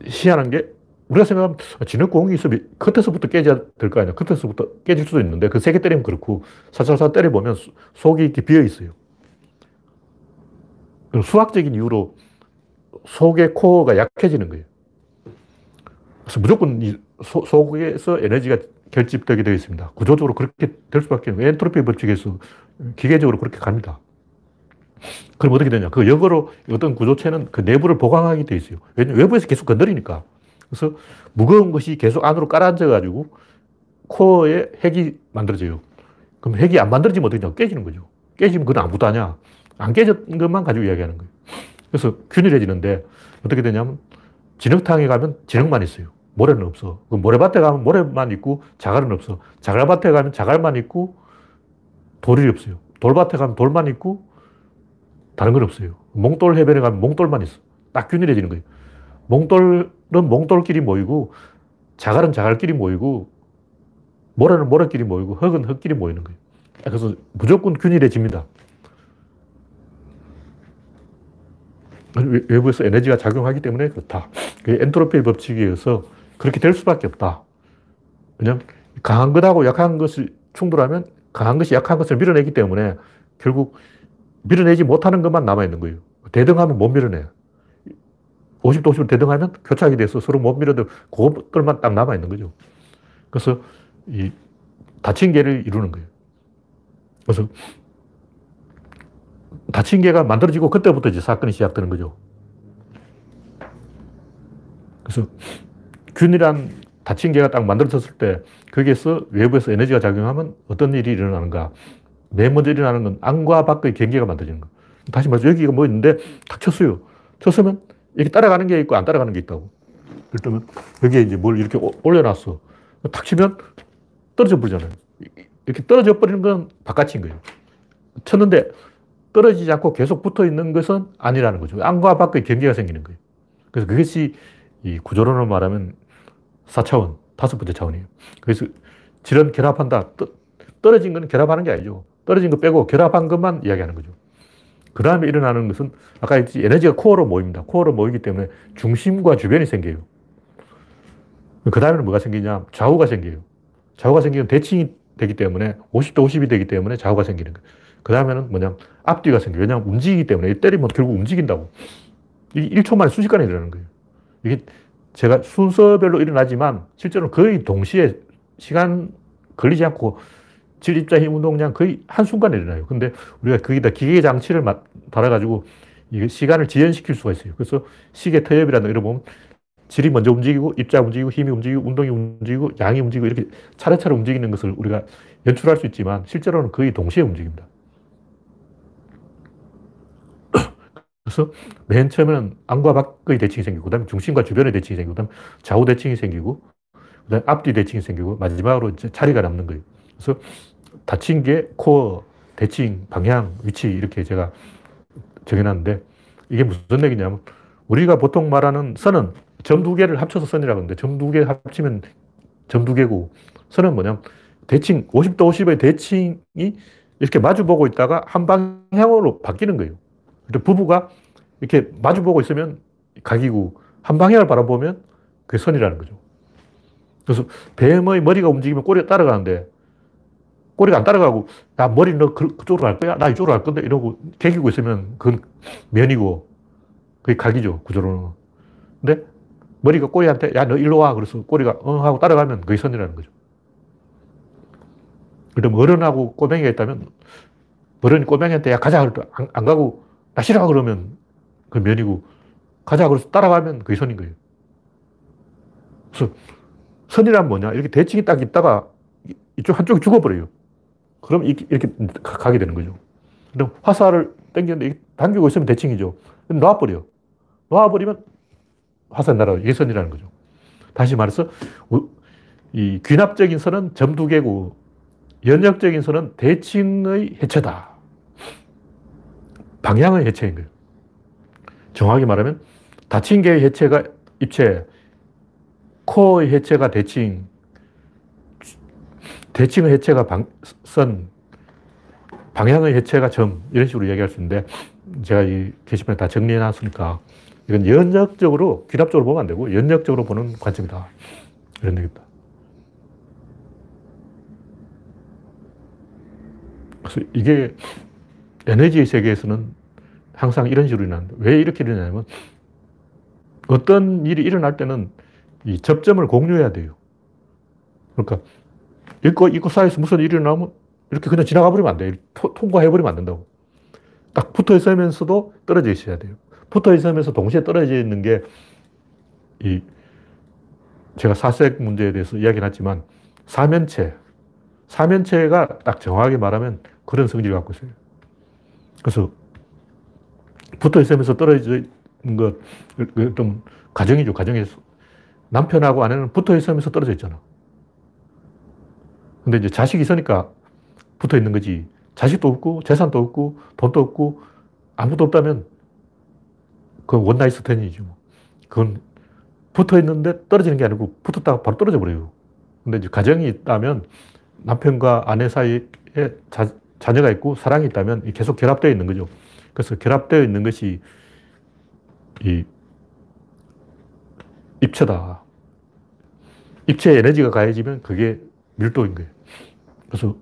희한한 게 우리가 생각하면 아, 진흙공이 있으면 끝에서부터 깨져야 될 거 아니야. 끝에서부터 깨질 수도 있는데 그 세 개 때리면 그렇고 살살살 때려보면 속이 이렇게 비어 있어요. 수학적인 이유로 속의 코어가 약해지는 거예요. 그래서 무조건 이 소, 속에서 에너지가 결집되게 되어 있습니다. 구조적으로 그렇게 될 수밖에 없어요. 엔트로피 법칙에서 기계적으로 그렇게 갑니다. 그럼 어떻게 되냐. 그 역으로 어떤 구조체는 그 내부를 보강하게 되어 있어요. 왜냐면 외부에서 계속 건드리니까. 그래서 무거운 것이 계속 안으로 깔아앉아가지고 코어에 핵이 만들어져요. 그럼 핵이 안 만들어지면 어떻게 되냐. 깨지는 거죠. 깨지면 그건 아무도 아냐. 안 깨진 것만 가지고 이야기하는 거예요. 그래서 균일해지는데 어떻게 되냐면 진흙탕에 가면 진흙만 있어요. 모래는 없어. 그 모래밭에 가면 모래만 있고 자갈은 없어. 자갈밭에 가면 자갈만 있고 돌이 없어요. 돌밭에 가면 돌만 있고 다른 건 없어요. 몽돌 해변에 가면 몽돌만 있어. 딱 균일해지는 거예요. 몽돌은 몽돌끼리 모이고 자갈은 자갈끼리 모이고 모래는 모래끼리 모이고 흙은 흙끼리 모이는 거예요. 그래서 무조건 균일해집니다. 외부에서 에너지가 작용하기 때문에 그렇다. 엔트로피의 법칙에 의해서 그렇게 될 수밖에 없다. 왜냐하면 강한 것하고 약한 것이 충돌하면 강한 것이 약한 것을 밀어내기 때문에 결국 밀어내지 못하는 것만 남아있는 거예요. 대등하면 못 밀어내요. 50도 50도 대등하면 교착이 돼서 서로 못 밀어도 그것들만 딱 남아있는 거죠. 그래서 이 닫힌 개를 이루는 거예요. 그래서 닫힌 개가 만들어지고 그때부터 이제 사건이 시작되는 거죠. 그래서 균이란 닫힌 개가 딱 만들어졌을 때 거기에서 외부에서 에너지가 작용하면 어떤 일이 일어나는가. 맨 먼저 일어나는 건 안과 밖의 경계가 만들어지는 거. 다시 말해서 여기가 뭐 있는데 탁 쳤어요. 쳤으면 이렇게 따라가는 게 있고 안 따라가는 게 있다고. 그렇다면 여기에 이제 뭘 이렇게 올려놨어. 탁 치면 떨어져 버리잖아요. 이렇게 떨어져 버리는 건 바깥인 거예요. 쳤는데 떨어지지 않고 계속 붙어 있는 것은 아니라는 거죠. 안과 밖의 경계가 생기는 거예요. 그래서 그것이 이 구조론을 말하면 4차원, 다섯 번째 차원이에요. 그래서 질은 결합한다. 떨어진 건 결합하는 게 아니죠. 떨어진 거 빼고 결합한 것만 이야기하는 거죠. 그 다음에 일어나는 것은 아까 했지 에너지가 코어로 모입니다. 코어로 모이기 때문에 중심과 주변이 생겨요. 그 다음에는 뭐가 생기냐? 좌우가 생겨요. 좌우가 생기면 대칭이 되기 때문에 50도 50이 되기 때문에 좌우가 생기는 거예요. 그 다음에는 뭐냐? 앞뒤가 생겨요. 왜냐하면 움직이기 때문에 때리면 결국 움직인다고. 이게 1초 만에 순식간에 일어나는 거예요. 이게 제가 순서별로 일어나지만 실제로 거의 동시에 시간 걸리지 않고 질입자 힘 운동량 거의 한순간에 일어나요. 근데 우리가 거기다 기계 장치를 달아가지고 이 시간을 지연시킬 수가 있어요. 그래서 시계 터엽이라는 이런 보면 질이 먼저 움직이고 입자 움직이고 힘이 움직이고 운동이 움직이고 양이 움직이고 이렇게 차례차례 움직이는 것을 우리가 연출할 수 있지만 실제로는 거의 동시에 움직입니다. 그래서 맨 처음에는 안과 밖의 대칭이 생기고, 그 다음에 중심과 주변의 대칭이 생기고, 그 다음에 좌우 대칭이 생기고, 그 다음에 앞뒤 대칭이 생기고, 마지막으로 이제 자리가 남는 거예요. 그래서 닫힌 게 코어, 대칭, 방향, 위치 이렇게 제가 정해놨는데 이게 무슨 얘기냐면 우리가 보통 말하는 선은 점 두 개를 합쳐서 선이라고 하는데 점 두 개 합치면 점 두 개고 선은 뭐냐면 대칭, 50도 50의 대칭이 이렇게 마주보고 있다가 한 방향으로 바뀌는 거예요. 부부가 이렇게 마주보고 있으면 각이고 한 방향을 바라보면 그게 선이라는 거죠. 그래서 뱀의 머리가 움직이면 꼬리가 따라가는데 꼬리가 안 따라가고 야 머리 너 그, 그쪽으로 갈 거야? 나 이쪽으로 갈 건데 이러고 개기고 있으면 그건 면이고 그게 각이죠 구조로는. 근데 머리가 꼬리한테 야 너 일로 와 그래서 꼬리가 응 하고 따라가면 그게 선이라는 거죠. 그럼 어른하고 꼬맹이가 있다면 어른이 꼬맹이한테 야 가자 안, 안 가고 나 싫어 그러면 그 면이고 가자 그래서 따라가면 그게 선인 거예요. 그래서 선이란 뭐냐 이렇게 대칭이 딱 있다가 이쪽 한쪽이 죽어버려요. 그럼 이렇게, 가게 되는 거죠. 그럼 화살을 당겼는데 당기고 있으면 대칭이죠. 놔버려. 놔버리면 화살 날아 이게 선이라는 거죠. 다시 말해서 이 귀납적인 선은 점두 개고 연역적인 선은 대칭의 해체다. 방향의 해체인 거예요. 정확히 말하면 닫힌 개의 해체가 입체, 코어의 해체가 대칭, 대칭의 해체가 방, 선, 방향의 해체가 점, 이런 식으로 이야기할 수 있는데, 제가 이 게시판에 다 정리해 놨으니까, 이건 연역적으로, 귀납적으로 보면 안 되고, 연역적으로 보는 관점이다. 이런 얘기입니다. 그래서 이게 에너지의 세계에서는 항상 이런 식으로 일어나는데, 왜 이렇게 일어나냐면, 어떤 일이 일어날 때는 이 접점을 공유해야 돼요. 그러니까 있고, 있고 사이에서 무슨 일이 일어나면 이렇게 그냥 지나가 버리면 안 돼요. 통과해 버리면 안 된다고. 딱 붙어 있으면서도 떨어져 있어야 돼요. 붙어 있으면서 동시에 떨어져 있는 게, 이, 제가 사색 문제에 대해서 이야기를 했지만, 사면체. 사면체가 딱 정확하게 말하면 그런 성질을 갖고 있어요. 그래서 붙어 있으면서 떨어져 있는 것, 좀 가정이죠, 가정에서. 남편하고 아내는 붙어 있으면서 떨어져 있잖아. 근데 이제 자식이 있으니까 붙어 있는 거지. 자식도 없고, 재산도 없고, 돈도 없고, 아무도 없다면, 그건 one night stand이지 뭐. 그건 붙어 있는데 떨어지는 게 아니고 붙었다가 바로 떨어져 버려요. 근데 이제 가정이 있다면 남편과 아내 사이에 자, 자녀가 있고 사랑이 있다면 계속 결합되어 있는 거죠. 그래서 결합되어 있는 것이 이 입체다. 입체에 에너지가 가해지면 그게 밀도인 거예요. 그래서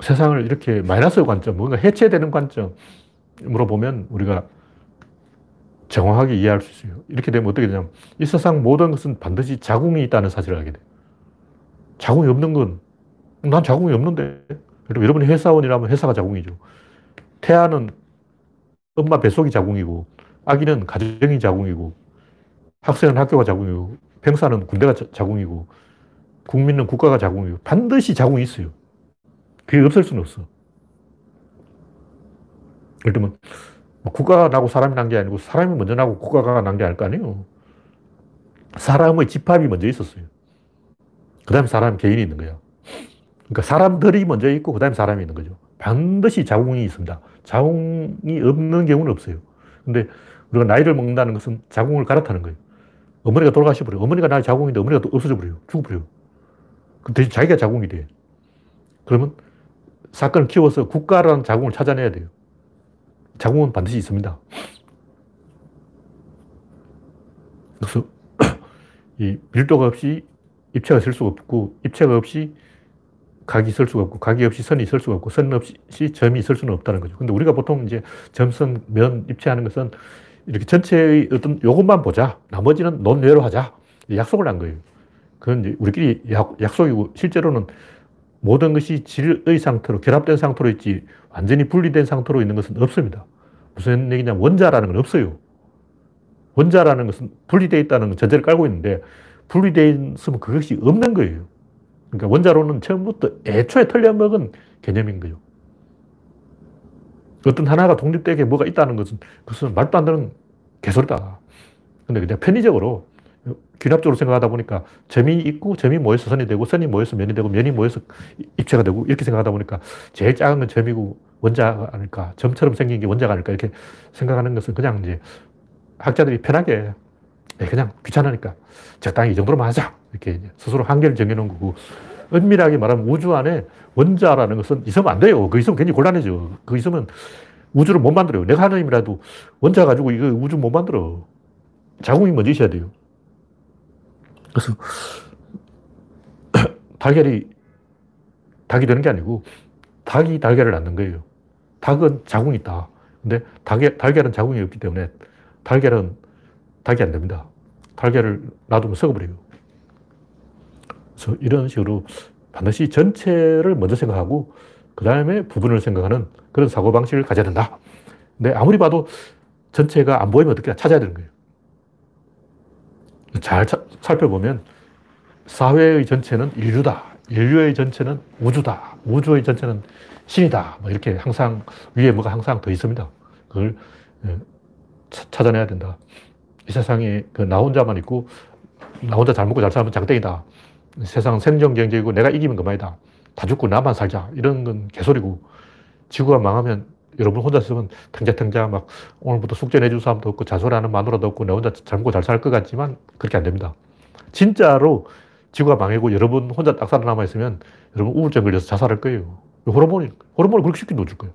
세상을 이렇게 마이너스 관점, 뭔가 해체되는 관점으로 보면 우리가 정확하게 이해할 수 있어요. 이렇게 되면 어떻게 되냐면 이 세상 모든 것은 반드시 자궁이 있다는 사실을 알게 돼요. 자궁이 없는 건 난 자궁이 없는데. 여러분이 회사원이라면 회사가 자궁이죠. 태아는 엄마 뱃속이 자궁이고 아기는 가정이 자궁이고 학생은 학교가 자궁이고 병사는 군대가 자궁이고 국민은 국가가 자궁이고 반드시 자궁이 있어요. 그게 없을 수는 없어. 예를 들면 뭐 국가가 나고 사람이 난 게 아니고 사람이 먼저 나고 국가가 난 게 아닐 거 아니에요. 사람의 집합이 먼저 있었어요. 그 다음에 사람 개인이 있는 거야. 그러니까 사람들이 먼저 있고 그 다음에 사람이 있는 거죠. 반드시 자궁이 있습니다. 자궁이 없는 경우는 없어요. 근데 우리가 나이를 먹는다는 것은 자궁을 갈아타는 거예요. 어머니가 돌아가셔버려. 어머니가 나의 자궁인데 어머니가 또 없어져 버려요. 죽어버려요. 그 대신 자기가 자궁이 돼. 그러면 사건을 키워서 국가라는 자궁을 찾아내야 돼요. 자궁은 반드시 있습니다. 그래서 이 밀도가 없이 입체가 있을 수가 없고 입체가 없이 각이 있을 수가 없고 각이 없이 선이 있을 수가 없고 선 없이 점이 있을 수는 없다는 거죠. 근데 우리가 보통 이제 점선, 면, 입체하는 것은 이렇게 전체의 어떤 요것만 보자. 나머지는 논외로 하자. 약속을 한 거예요. 그건 우리끼리 약, 약속이고 실제로는 모든 것이 질의 상태로 결합된 상태로 있지 완전히 분리된 상태로 있는 것은 없습니다. 무슨 얘기냐면 원자라는 건 없어요. 원자라는 것은 분리되어 있다는 전제를 깔고 있는데 분리되어 있으면 그것이 없는 거예요. 그러니까 원자로는 처음부터 애초에 틀려먹은 개념인 거죠. 어떤 하나가 독립되게 뭐가 있다는 것은 그것은 말도 안 되는 개소리다. 근데 그냥 편의적으로 귀납적으로 생각하다 보니까 점이 있고 점이 모여서 선이 되고 선이 모여서 면이 되고 면이 모여서 입체가 되고 이렇게 생각하다 보니까 제일 작은 건 점이고 원자가 아닐까 점처럼 생긴 게 원자가 아닐까 이렇게 생각하는 것은 그냥 이제 학자들이 편하게 그냥 귀찮으니까 적당히 이 정도로만 하자 이렇게 스스로 한계를 정해놓은 거고 은밀하게 말하면 우주 안에 원자라는 것은 있으면 안 돼요. 그 있으면 굉장히 곤란해져. 그 있으면 우주를 못 만들어요. 내가 하나님이라도 원자 가지고 이거 우주 못 만들어. 자궁이 먼저 있어야 돼요. 그래서 달걀이 닭이 되는 게 아니고 닭이 달걀을 낳는 거예요. 닭은 자궁이 있다. 근데 닭에, 달걀은 자궁이 없기 때문에 달걀은 닭이 안 됩니다. 달걀을 놔두면 썩어버려요. 그래서 이런 식으로 반드시 전체를 먼저 생각하고 그 다음에 부분을 생각하는 그런 사고방식을 가져야 된다. 근데 아무리 봐도 전체가 안 보이면 어떻게 찾아야 되는 거예요. 잘 차, 살펴보면 사회의 전체는 인류다. 인류의 전체는 우주다. 우주의 전체는 신이다. 뭐 이렇게 항상 위에 뭐가 항상 더 있습니다. 그걸 예, 찾아내야 된다. 이 세상에 그 나 혼자만 있고 나 혼자 잘 먹고 잘 살면 장땡이다. 세상은 생존 경제이고 내가 이기면 그만이다. 다 죽고 나만 살자. 이런 건 개소리고 지구가 망하면 여러분 혼자 있으면 탱자탱자 막 오늘부터 숙제 내줄 사람도 없고 자소하는 마누라도 없고 내 혼자 잘 먹고 잘 살 것 같지만 그렇게 안 됩니다. 진짜로 지구가 망하고 여러분 혼자 딱 살아남아 있으면 여러분 우울증 걸려서 자살할 거예요. 호르몬이, 호르몬을 그렇게 쉽게 놓줄 거예요.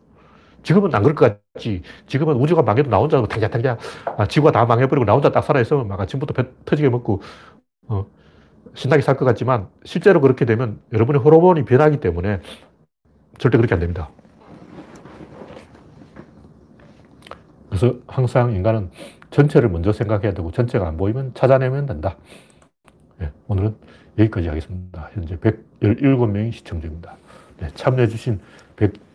지금은 안 그럴 것 같지. 지금은 우주가 망해도 나 혼자 탱자탱자 아, 지구가 다 망해버리고 나 혼자 딱 살아있으면 막 아침부터 배 터지게 먹고 어, 신나게 살 것 같지만 실제로 그렇게 되면 여러분의 호르몬이 변하기 때문에 절대 그렇게 안 됩니다. 그래서 항상 인간은 전체를 먼저 생각해야 되고 전체가 안 보이면 찾아내면 된다. 네, 오늘은 여기까지 하겠습니다. 현재 117명이 시청 중입니다. 네, 참여해주신